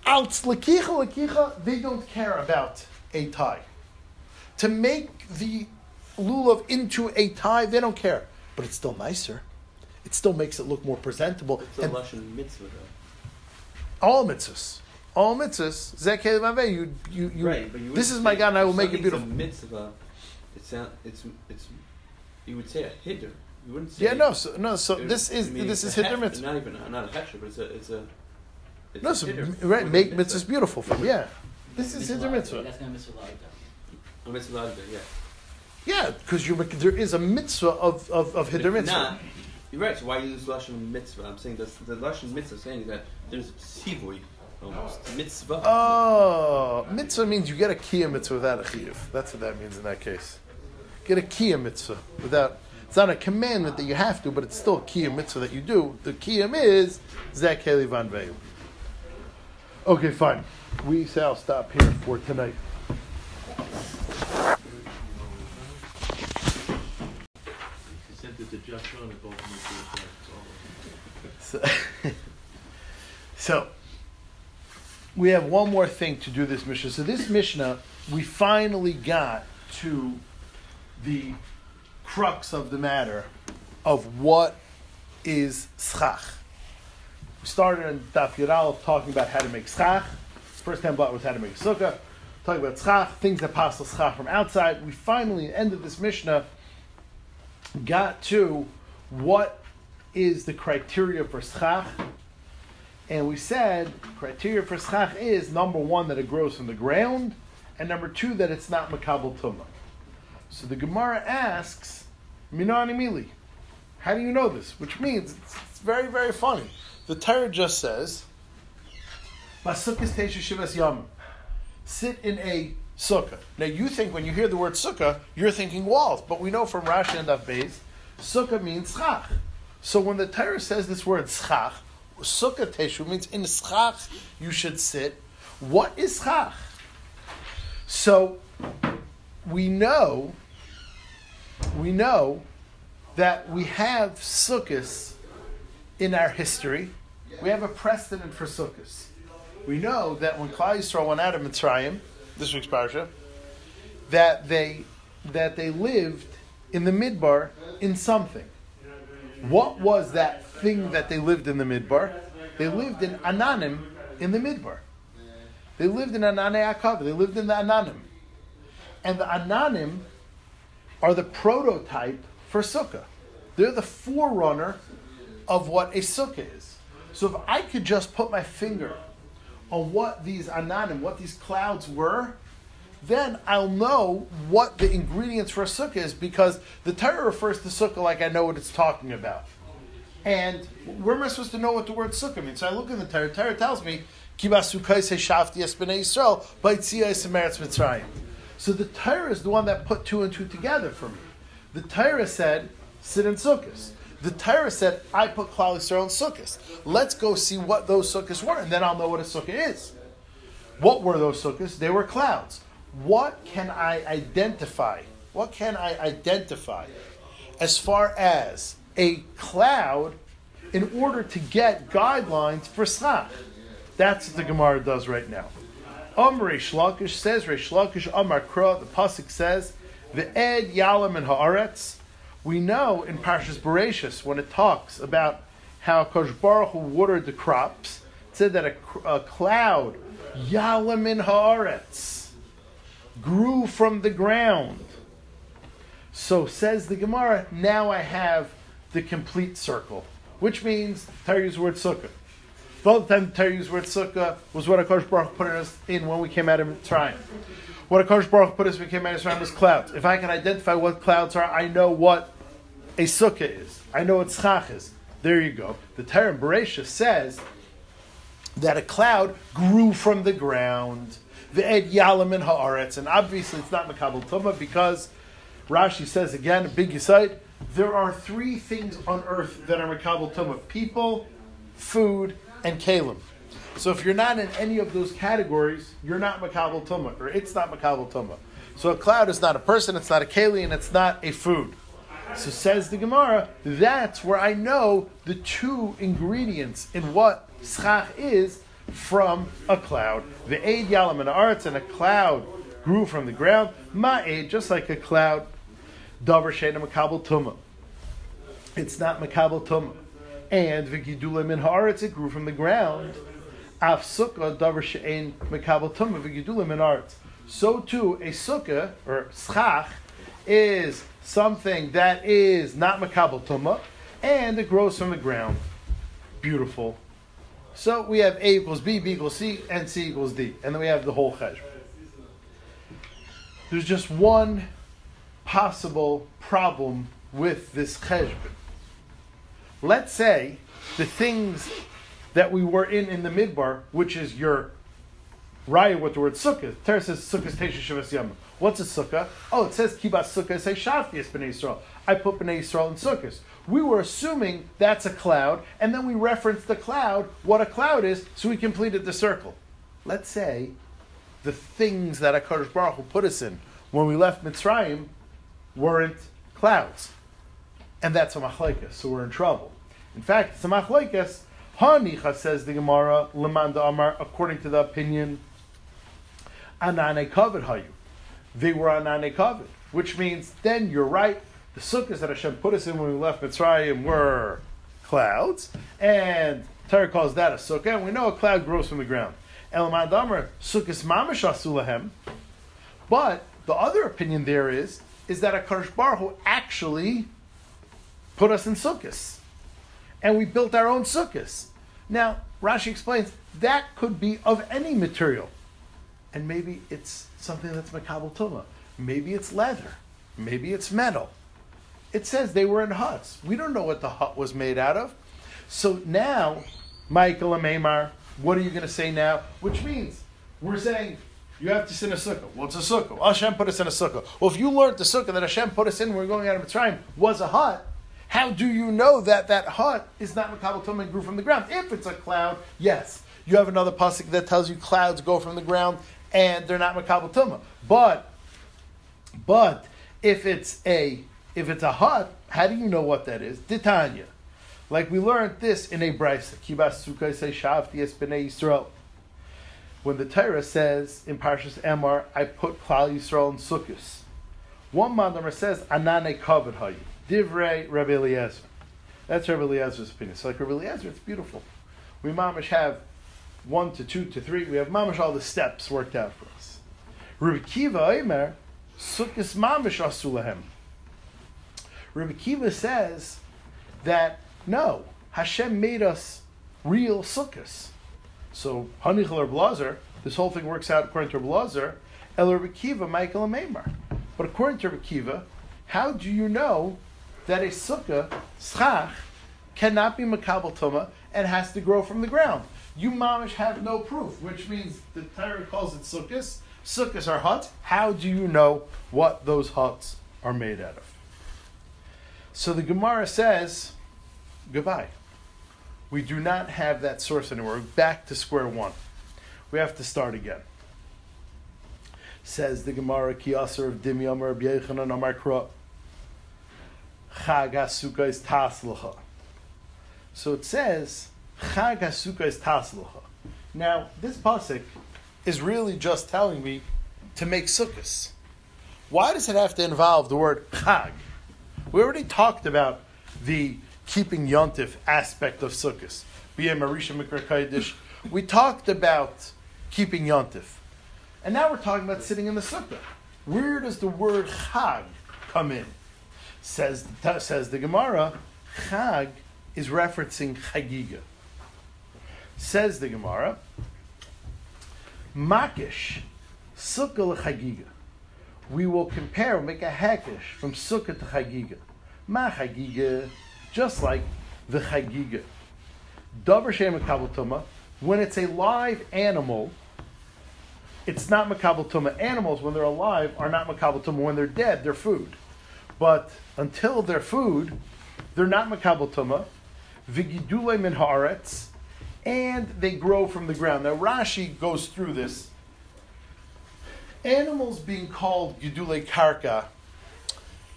[SPEAKER 1] Al tzlakicha lakicha, they don't care about a tie. To make the lulav into a tie, they don't care. But it's still nicer. It still makes it look more presentable.
[SPEAKER 8] It's a
[SPEAKER 1] And
[SPEAKER 8] Lashon mitzvah, though.
[SPEAKER 1] all mitzvahs, all mitzvahs, levaveh, you, you, you,
[SPEAKER 8] right, but you
[SPEAKER 1] this is my God and I will make it beautiful.
[SPEAKER 8] A mitzvah. It's not. It's it's. You would say a hiddur. You wouldn't say.
[SPEAKER 1] Yeah, no, so, no, so
[SPEAKER 8] it-
[SPEAKER 1] this is,
[SPEAKER 8] I mean,
[SPEAKER 1] this is hiddur mitzvah.
[SPEAKER 8] Not even not a hechsher, but it's a it's a. It's
[SPEAKER 1] No,
[SPEAKER 8] a
[SPEAKER 1] so, right, make mitzvahs beautiful for me, yeah. This is hiddur mitzvah.
[SPEAKER 9] That's gonna miss a lot of time.
[SPEAKER 8] A mitzvah ladder, yeah.
[SPEAKER 1] Yeah, because you're there is a mitzvah of of, of hiddur mitzvah.
[SPEAKER 8] Not, you're right. So why use lashon mitzvah? I'm saying that the lashon mitzvah saying that there's sivui almost mitzvah.
[SPEAKER 1] Oh, mitzvah means you get a kiyah mitzvah without a chiyuv. That's what that means in that case. Get a kiyah mitzvah without. It's not a commandment that you have to, but it's still a kiyah mitzvah that you do. The kiyam is zek heli van veyu. Okay, fine. We shall stop here for tonight. So, so we have one more thing to do this Mishnah. So this Mishnah, uh, we finally got to the crux of the matter of what is schach. We started in Daf talking about how to make schach. First time was how to make sukkah. Talking about schach, things that pass the schach from outside. We finally ended this Mishnah, got to what is the criteria for schach. And we said criteria for schach is number one that it grows from the ground, and number two that it's not makabel tumah. So the Gemara asks, Minani Mili, how do you know this? Which means it's, it's very very funny. The Torah just says, sit in a sukkah. Now you think when you hear the word sukkah, you're thinking walls, but we know from Rashi and Beis, sukkah means schach. So when the Torah says this word schach, sukkah teshu means in schach you should sit. What is schach? So we know, we know that we have sukkahs in our history. We have a precedent for sukkahs. We know that when Klal Yisrael went out of Mitzrayim, this week's parsha, that they that they lived in the midbar in something. What was that thing that they lived in the midbar? They lived in Ananim in the midbar. They lived in Anane Akav. They lived in the Ananim. And the Ananim are the prototype for Sukkah. They're the forerunner of what a Sukkah is. So if I could just put my finger on what these Ananim, what these clouds were, then I'll know what the ingredients for a sukkah is because the Torah refers to sukkah like I know what it's talking about. And where am I supposed to know what the word sukkah means? So I look in the Torah. Torah tells me, So the Torah is the one that put two and two together for me. The Torah said, sit in sukkahs. The Torah said, I put Klal Yisrael in sukkahs. Let's go see what those sukkahs were, and then I'll know what a sukkah is. What were those sukkahs? They were clouds. What can I identify? What can I identify as far as a cloud in order to get guidelines for schach? That's what the Gemara does right now. Um Reish Lakish says, Reish Lakish Amar Kra, the Pasuk says, the Ed Yalam and Haaretz. We know in Parshas Bereshis when it talks about how Kosh Baruch Hu watered the crops, it said that a, a cloud, Yalam in Haaretz, grew from the ground. So says the Gemara, now I have the complete circle, which means Torah word sukkah. The time Torah word sukkah was what Akash Baruch put us in when we came out of Mitzrayim. What Akash Baruch put us when we came out of Mitzrayim was clouds. If I can identify what clouds are, I know what a sukkah is. I know what schach is. There you go. The Torah in Bereishah says that a cloud grew from the ground. The Ed Yalam and Haaretz. And obviously it's not Makabal Tumah because Rashi says again, big aside, there are three things on earth that are Makabal Tumah people, food, and Kalim. So if you're not in any of those categories, you're not Makabal Tumah, or it's not Makabal Tumah. So a cloud is not a person, it's not a Kali, and it's not a food. So says the Gemara, that's where I know the two ingredients in what schach is from a cloud. The aid yalam and arts and a cloud grew from the ground. Ma'ed, just like a cloud. Davar sheina makabel tuma. It's not makabel tuma. And v'gidule min haaretz, it grew from the ground. Af sukkah davar she'ein makabel tuma v'gidule min haaretz. So too, a sukkah or schach is something that is not makabel tuma, and it grows from the ground. Beautiful. So we have A equals B, B equals C, and C equals D. And then we have the whole cheshbon. There's just one possible problem with this cheshbon. Let's say the things that we were in in the midbar, which is your raya with the word sukkah. Torah says sukkah teisha shavas yama. What's a sukkah? Oh, it says kibas sukkah. Say shaftias b'nei Yisrael. I put b'nei Yisrael in sukkahs. We were assuming that's a cloud, and then we referenced the cloud, what a cloud is, so we completed the circle. Let's say the things that HaKadosh Baruch Hu put us in when we left Mitzrayim weren't clouds. And that's a machlaikas, so we're in trouble. In fact, it's a machlaikas. Hanicha says the Gemara, Lemanda Amar, according to the opinion, Anane Kavod Hayu. They were on Anane Kavod, which means then you're right. The sukkahs that Hashem put us in when we left Mitzrayim were clouds, and Torah calls that a sukkah, and we know a cloud grows from the ground. Elamad Amar, sukkahs mamash asulahem. But the other opinion there is, is that a Baruch Hu actually put us in sukkahs. And we built our own sukkahs. Now, Rashi explains that could be of any material. And maybe it's something that's makabel tuma. Maybe it's leather. Maybe it's metal. It says they were in huts. We don't know what the hut was made out of. So now, Michael and Maymar, what are you going to say now? Which means we're saying you have to sit in a sukkah. What's a sukkah? Hashem put us in a sukkah. Well, if you learned the sukkah that Hashem put us in we are going out of Mitzrayim was a hut, how do you know that that hut is not Makabal Tum and grew from the ground? If it's a cloud, yes. You have another pasuk that tells you clouds go from the ground and they're not Makabal Tumah. But, but if it's a if it's a hut, how do you know what that is? Titania. Like we learned this in a brisa. Kibas say shavti es b'nei Yisrael. When the Torah says in Parshas Emor, I put Klal Yisrael in sukkahs. One Mandamer says, Anane kavod hayu. Divrei Rabbi Eliezer. That's Rabbi Eliezer's opinion. So like Rabbi Eliezer, it's beautiful. We mamish have one to two to three. We have mamish all the steps worked out for us. Rabbi Akiva Omer, sukkahs mamish asulahem. Rabbi Akiva says that no, Hashem made us real sukkahs. So Hanichel or Blazer, this whole thing works out according to Blazer, El Rabbi Akiva, Michael and Maimar. But according to Rabbi Akiva, how do you know that a sukkah, schach, cannot be makabel tuma and has to grow from the ground? You mamish have no proof, which means the Torah calls it sukkahs. Sukkahs are huts. How do you know what those huts are made out of? So the Gemara says, goodbye. We do not have that source anymore. Back to square one. We have to start again. Says the Gemara, Kiyaser of Dimyamar, B'yechanan Amar. Chag HaSukkah is Taslacha. So it says, Chag HaSukkah is Taslacha. Now, this pasuk is really just telling me to make sukkahs. Why does it have to involve the word chag? We already talked about the keeping yontif aspect of sukkahs. We talked about keeping yontif. And now we're talking about sitting in the sukkah. Where does the word chag come in? Says, says the Gemara, chag is referencing chagiga. Says the Gemara, makish, sukkah chagiga. We will compare, make a hakish from sukkah to chagiga. Ma chagiga, just like the chagiga. Davar shem makabel when it's a live animal, it's not makabel tuma. Animals, when they're alive, are not makabel tuma. When they're dead, they're food. But until they're food, they're not makabel tuma. Vigidule min haaretz, and they grow from the ground. Now Rashi goes through this. Animals being called gidule karka,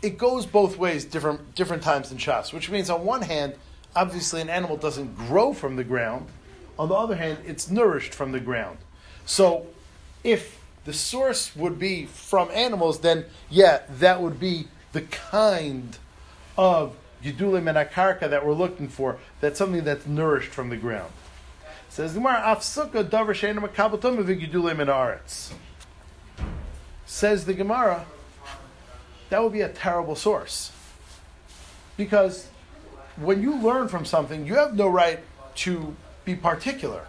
[SPEAKER 1] it goes both ways, different different times in Shas. Which means, on one hand, obviously an animal doesn't grow from the ground. On the other hand, it's nourished from the ground. So, if the source would be from animals, then yeah, that would be the kind of Gidulim Menakarka that we're looking for. That's something that's nourished from the ground. Says the Gemara, Afsuka davar she'ena makabel tumah v'gidulim in aretz. Says the Gemara, that would be a terrible source. Because when you learn from something, you have no right to be particular.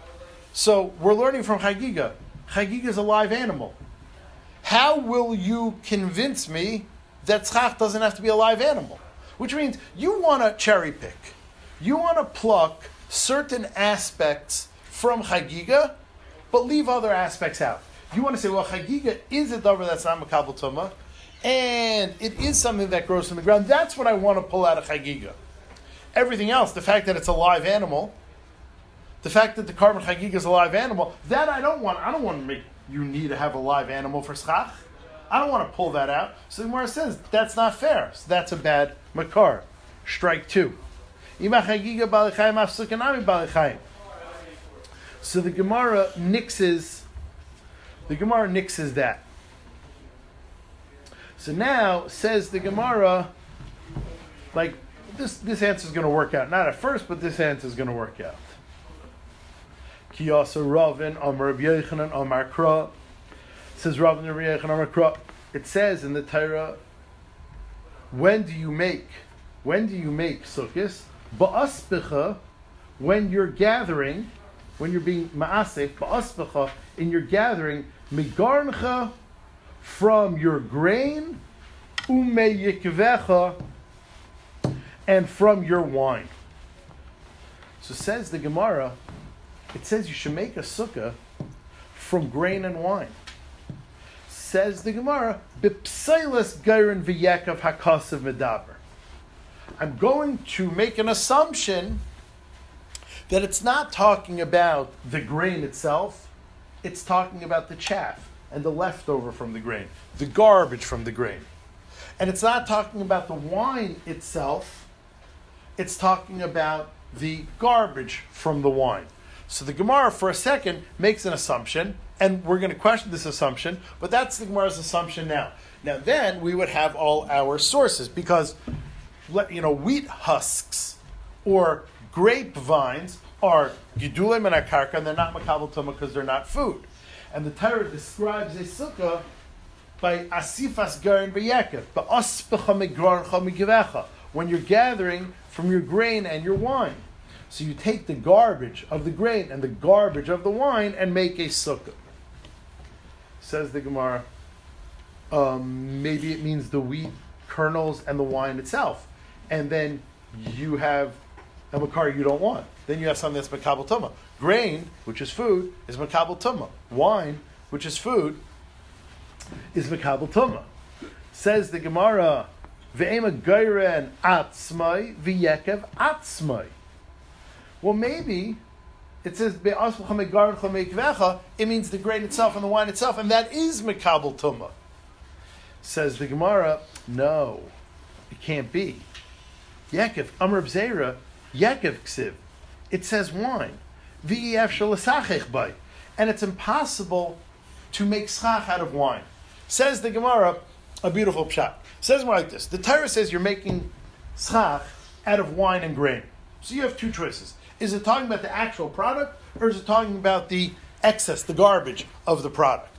[SPEAKER 1] So we're learning from Chagiga. Chagiga is a live animal. How will you convince me that tzchach doesn't have to be a live animal? Which means you want to cherry pick. You want to pluck certain aspects from Chagiga, but leave other aspects out. You want to say, well, Chagiga is a davar that's not Makabal Tumah, and it is something that grows from the ground. That's what I want to pull out of Chagiga. Everything else, the fact that it's a live animal, the fact that the carbon Chagiga is a live animal, that I don't want. I don't want to make you need to have a live animal for schach. I don't want to pull that out. So the Gemara says that's not fair. So that's a bad makar. Strike two. So the Gemara nixes. The Gemara nixes that. So now says the Gemara, like this. This answer is going to work out. Not at first, but this answer is going to work out. Kiyasa Ravin Amar Rabbi Yochanan Amar Kra. Says Ravin Rabbi Yochanan Amar Kra. It says in the Torah, when do you make? When do you make sukkahs? Ba'asbicha, when you're gathering, when you're being ma'asef, ba'asbicha, in your gathering, migarncha, from your grain, ume yikvecha, and from your wine. So says the Gemara, it says you should make a sukkah from grain and wine. Says the Gemara, Bipsilas Gairin V'Yekov Hakasav Medaber. I'm going to make an assumption that it's not talking about the grain itself, it's talking about the chaff and the leftover from the grain, the garbage from the grain. And it's not talking about the wine itself, it's talking about the garbage from the wine. So the Gemara, for a second, makes an assumption, and we're going to question this assumption, but that's the Gemara's assumption now. Now, then we would have all our sources because, you know, wheat husks or grapevines are gidulim and akarka, and they're not makabel tumah because they're not food. And the Torah describes a sukkah by asifas garin migrancha migivecha, when you're gathering from your grain and your wine. So you take the garbage of the grain and the garbage of the wine and make a sukkah. Says the Gemara, um, maybe it means the wheat kernels and the wine itself. And then you have a makar you don't want. Then you have something that's makabel tumah. Grain, which is food, is makabel tumah. Wine, which is food, is makabel tumah. Says the Gemara, ve'ema gairen atzmai v'yekev atzmai. Well, maybe it says it means the grain itself and the wine itself, and that is makabel tumah. Says the Gemara, no, it can't be. Yaakov, Amr Zera, Yaakov ksiv. It says wine. V'ef shalasachech bay. And it's impossible to make schach out of wine. Says the Gemara, a beautiful pshat. Says more like this. The Torah says you're making schach out of wine and grain. So you have two choices. Is it talking about the actual product, or is it talking about the excess, the garbage of the product?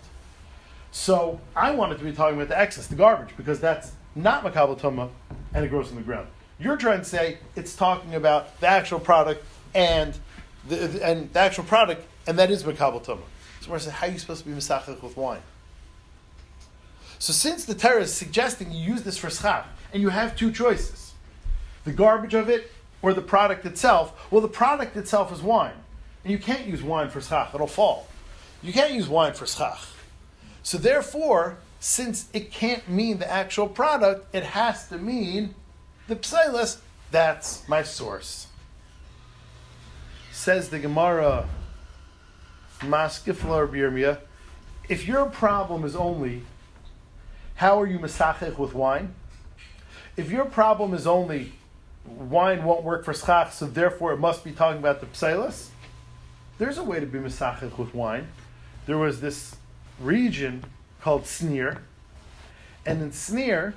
[SPEAKER 1] So I wanted to be talking about the excess, the garbage, because that's not makabel tumah and it grows in the ground. You're trying to say it's talking about the actual product and the, and the actual product, and that is makabel tumah. So I said, how are you supposed to be misachach with wine? So since the Torah is suggesting you use this for schach, and you have two choices, the garbage of it or the product itself, well, the product itself is wine. And you can't use wine for schach, it'll fall. You can't use wine for schach. So therefore, since it can't mean the actual product, it has to mean the psilis. That's my source. Says the Gemara, Maskiflar Birmia, if your problem is only how are you masachech with wine? If your problem is only wine won't work for schach, so therefore it must be talking about the psilis. There's a way to be misachich with wine. There was this region called Sneer, and in Sneer,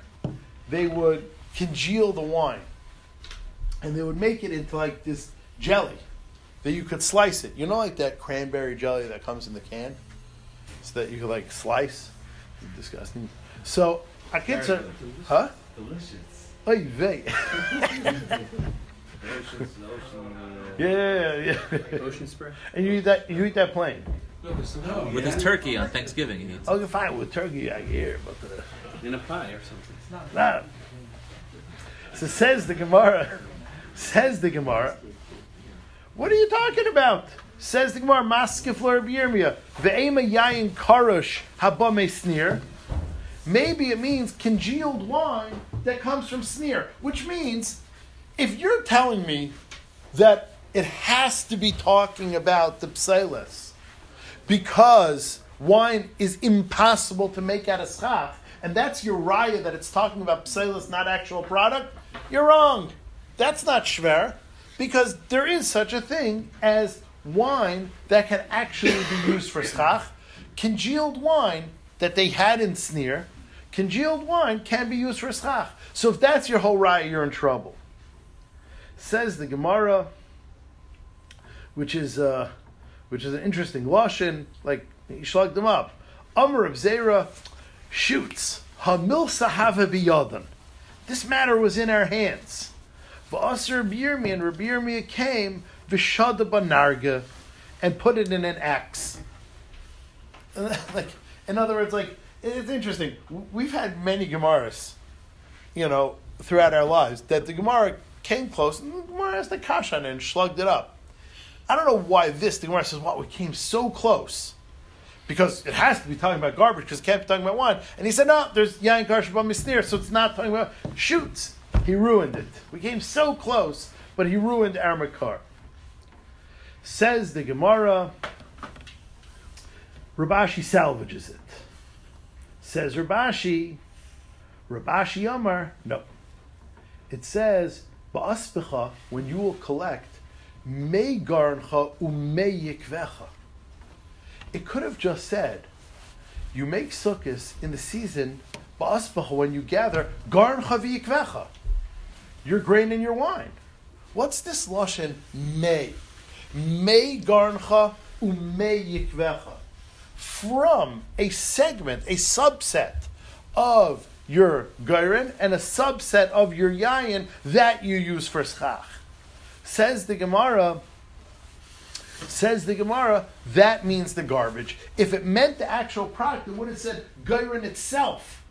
[SPEAKER 1] they would congeal the wine, and they would make it into like this jelly that you could slice it. You know, like that cranberry jelly that comes in the can, so that you could like slice. Disgusting. So I get to, huh?
[SPEAKER 10] Delicious.
[SPEAKER 1] Oy vey.
[SPEAKER 5] Oceans, ocean. Uh,
[SPEAKER 1] Yeah, yeah. Yeah.
[SPEAKER 8] Ocean spray.
[SPEAKER 1] And you eat that. You eat that plain.
[SPEAKER 2] With his turkey on Thanksgiving, he eats.
[SPEAKER 1] Okay, fine with turkey I hear, but uh,
[SPEAKER 8] In a pie or something. It's not.
[SPEAKER 1] nah. So says the Gemara. Says the Gemara. What are you talking about? Says the Gemara. Maskeflor b'yirmia ve'ema yayin karush habame sneer. Maybe it means congealed wine that comes from sneer, which means if you're telling me that it has to be talking about the psilas because wine is impossible to make out of schach, and that's your raya that it's talking about psilas, not actual product, you're wrong. That's not shver, because there is such a thing as wine that can actually be used for schach. Congealed wine that they had in sneer, congealed wine can be used for schach. So if that's your whole raya, you're in trouble. Says the Gemara, which is uh, which is an interesting lashon. Like he slugged them up. Amr of Zera shoots Hamil Sahava biyadan. This matter was in our hands. V'aser Birmi and Rabirmi came v'shada banarga and put it in an axe. like, in other words, like it's interesting. We've had many Gemaras, you know, throughout our lives that the Gemara came close and the Gemara asked the kash on it and slugged it up. I don't know why this, the Gemara says, wow, we came so close. Because it has to be talking about garbage, because it can't be talking about wine. And he said, no, there's Yain Karsh Misnir, so it's not talking about shoots. He ruined it. We came so close, but he ruined our Makar. Says the Gemara, Rav Ashi salvages it. Says Rav Ashi, Rabashi Amar, no. It says, Ba'aspecha, when you will collect, me garncha ume yikvecha. It could have just said, you make sukkahs in the season, ba'aspecha, when you gather, garncha v'yikvecha. Your grain and your wine. What's this lashon me? Me garncha ume yikvecha. From a segment, a subset of your gairin and a subset of your yayin that you use for schach. Says the Gemara, says the Gemara, that means the garbage. If it meant the actual product, it would have said gairin itself,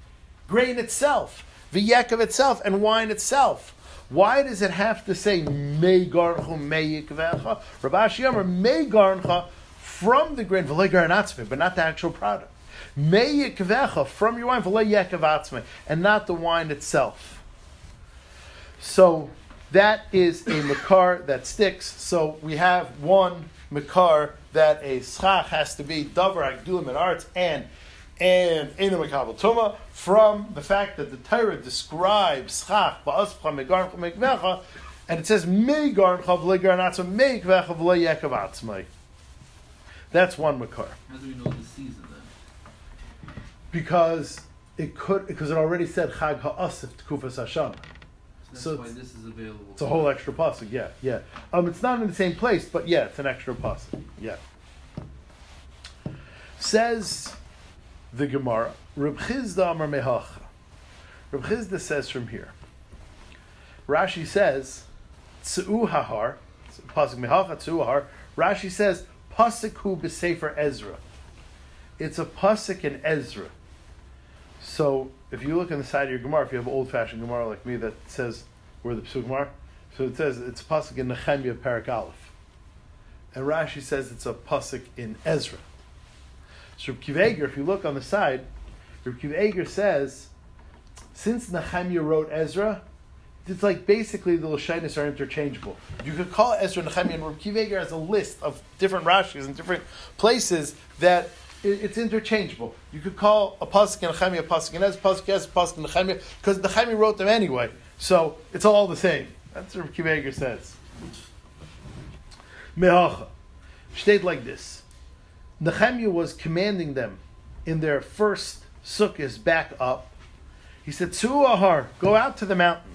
[SPEAKER 1] grain itself, v'yekov itself, and wine itself. Why does it have to say me garncha me yikvecha? Rav Ashi Yomer me garncha from the grain v'le garnatzme, but not the actual product. Me yikvecha from your wine v'le yekavatzme, and not the wine itself. So that is a makar that sticks. So we have one makar that a schach has to be davar agdulim and arts and and enu makabel tuma from the fact that the Torah describes schach ba'aspcha megarn mekvecha and it says megarn chav legarn atzma mekvecha v'le yekav atzmai. That's one makar
[SPEAKER 10] How do we know the season then?
[SPEAKER 1] because it could because it already said chag ha'asif tkufas hasham.
[SPEAKER 10] That's
[SPEAKER 1] So
[SPEAKER 10] why this is available.
[SPEAKER 1] It's a whole extra pasuk, yeah, yeah. Um, it's not in the same place, but yeah, it's an extra pasuk, yeah. Says the Gemara, Reb Chisda Amar Mehacha. Reb Chisda says from here. Rashi says, Tzu Hahar, pasuk Mehacha Tzu Hahar. Rashi says, pasuk hu b'sefer Ezra. It's a pasuk in Ezra. So if you look on the side of your Gemara, if you have old fashioned Gemara like me that says where the Pesuk Gemara, so it says it's a pasuk in Nehemiah Parak Aleph, and Rashi says it's a pasuk in Ezra. So Reb Akiva Eiger, if you look on the side, Reb Akiva Eiger says since Nehemiah wrote Ezra, it's like basically the Lashinis are interchangeable. You could call Ezra Nehemiah, and Reb Akiva Eiger has a list of different Rashis in different places that it's interchangeable. You could call a pasuk in Nehemiah a pasuk in Ezra, pasuk Ezra, pasuk Nehemiah, because Nehemiah wrote them anyway. So it's all the same. That's what Reb Akiva Eiger says. Mehacha. State like this. Nehemiah was commanding them in their first sukkahs back up. He said, Tzuahar, go out to the mountain.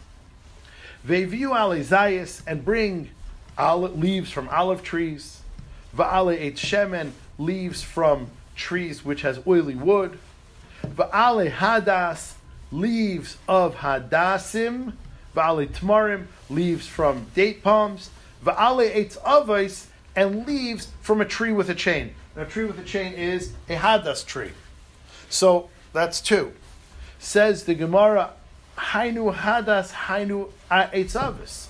[SPEAKER 1] Veviu ale zayis, and bring leaves from olive trees. Va'ale et shemen, leaves from trees which has oily wood. Va'ale hadas, leaves of hadasim. Va'ale tmarim, leaves from date palms. Va'ale eitz avos, and leaves from a tree with a chain. And a tree with a chain is a hadas tree. So that's two. Says the Gemara, Hainu hadas, hainu eitzavis.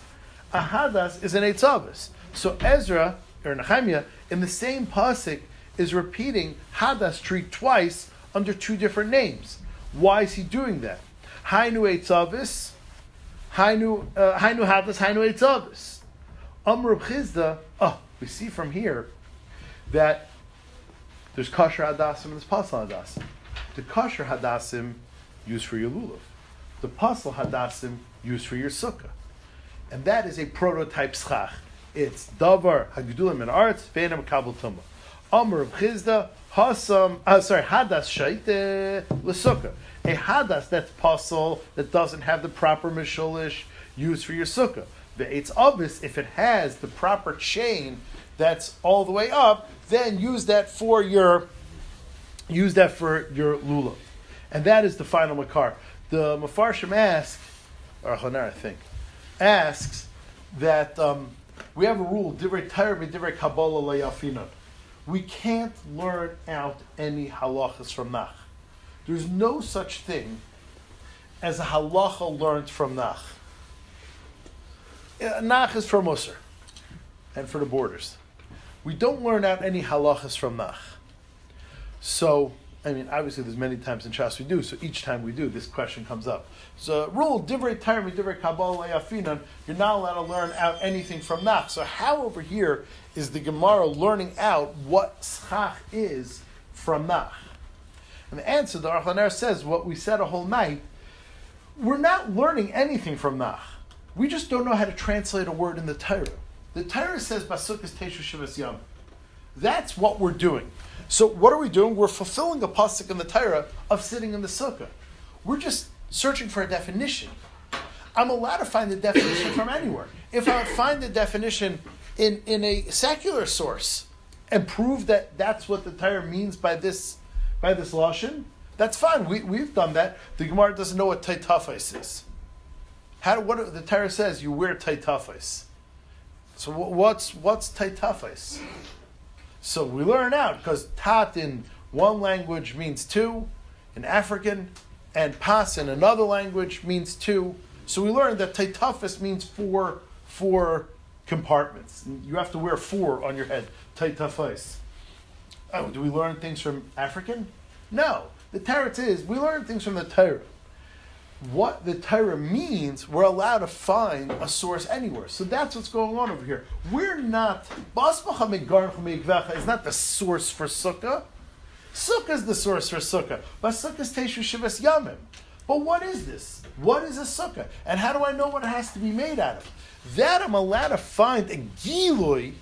[SPEAKER 1] A hadas is an eitzavis. So Ezra or Nehemiah in the same pasuk is repeating hadas tree twice under two different names. Why is he doing that? Hainu eitzavis, hainu uh, hainu hadas, hainu eitzavis. Amr Chisda. Oh, we see from here that there's kosher hadassim and there's pasal hadassim. The kosher hadassim used for your lulav. The pasal hadassim used for your sukkah. And that is a prototype schach. It's davar hagdulim and arts ve'enam kabel tumah. Amr of Chisda hasam. Uh, sorry, hadas shaite l'sukkah. A hadas that's pasal that doesn't have the proper mishulish used for your sukkah. It's obvious if it has the proper chain that's all the way up, then use that for your use that for your lulav. And that is the final makar. The Mefarshim asks, or Hanar, I think, asks that um, we have a rule, divrei Torah divrei Kabbalah leyafinon. We can't learn out any halachas from Nach. There's no such thing as a halacha learned from Nach. Uh, Nach is for Musar and for the borders. We don't learn out any halachas from Nach. So, I mean, obviously, there's many times in Shas we do. So each time we do, this question comes up. So, rule divrei Torah divrei Kabbalah leyafinon. You're not allowed to learn out anything from Nach. So, how over here is the Gemara learning out what schach is from Nach? And the answer, the Aruch LaNer says, what we said a whole night. We're not learning anything from Nach. We just don't know how to translate a word in the Torah. The Torah says Basukas Teshu Shivas Yom. That's what we're doing. So what are we doing? We're fulfilling a pasuk in the Torah of sitting in the sukkah. We're just searching for a definition. I'm allowed to find the definition from anywhere. If I find the definition in, in a secular source and prove that that's what the Torah means by this by this lashon, that's fine. We, we've done that. The Gemara doesn't know what taitafis is. How do, what the Torah says you wear taitafis. So what's what's taitafis? So we learn out because tat in one language means two, in African, and pas in another language means two. So we learned that taitafis means four four compartments. You have to wear four on your head. Taitafis. Oh, do we learn things from African? No. The Torah is we learn things from the Torah. What the Torah means, we're allowed to find a source anywhere. So that's what's going on over here. We're not is not the source for Sukkah. Sukkah is the source for Sukkah. But Sukkah is Teshu Shivas Yamim. But what is this? What is a Sukkah? And how do I know what it has to be made out of? That I'm allowed to find a Gilui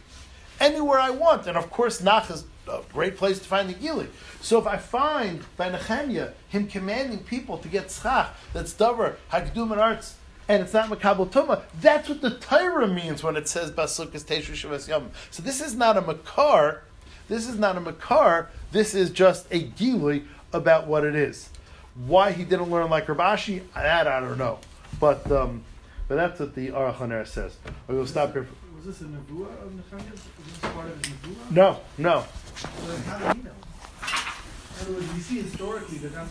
[SPEAKER 1] anywhere I want. And of course, Nach is a great place to find the Gili. So if I find by Nehemiah him commanding people to get schach, that's davar, hagdum and arts, and it's not makabel tuma, that's what the Torah means when it says basukas teshu shavas yom. So this is not a makar, this is not a makar, this is just a gili about what it is. Why he didn't learn like Rav Ashi, that I don't know. But um, but that's what the Aruch says. We'll stop here.
[SPEAKER 10] Was this a nevuah of Nehemiah? Was this part of his nevuah?
[SPEAKER 1] No, no.
[SPEAKER 10] So then how did he know? In other words, we see historically that that's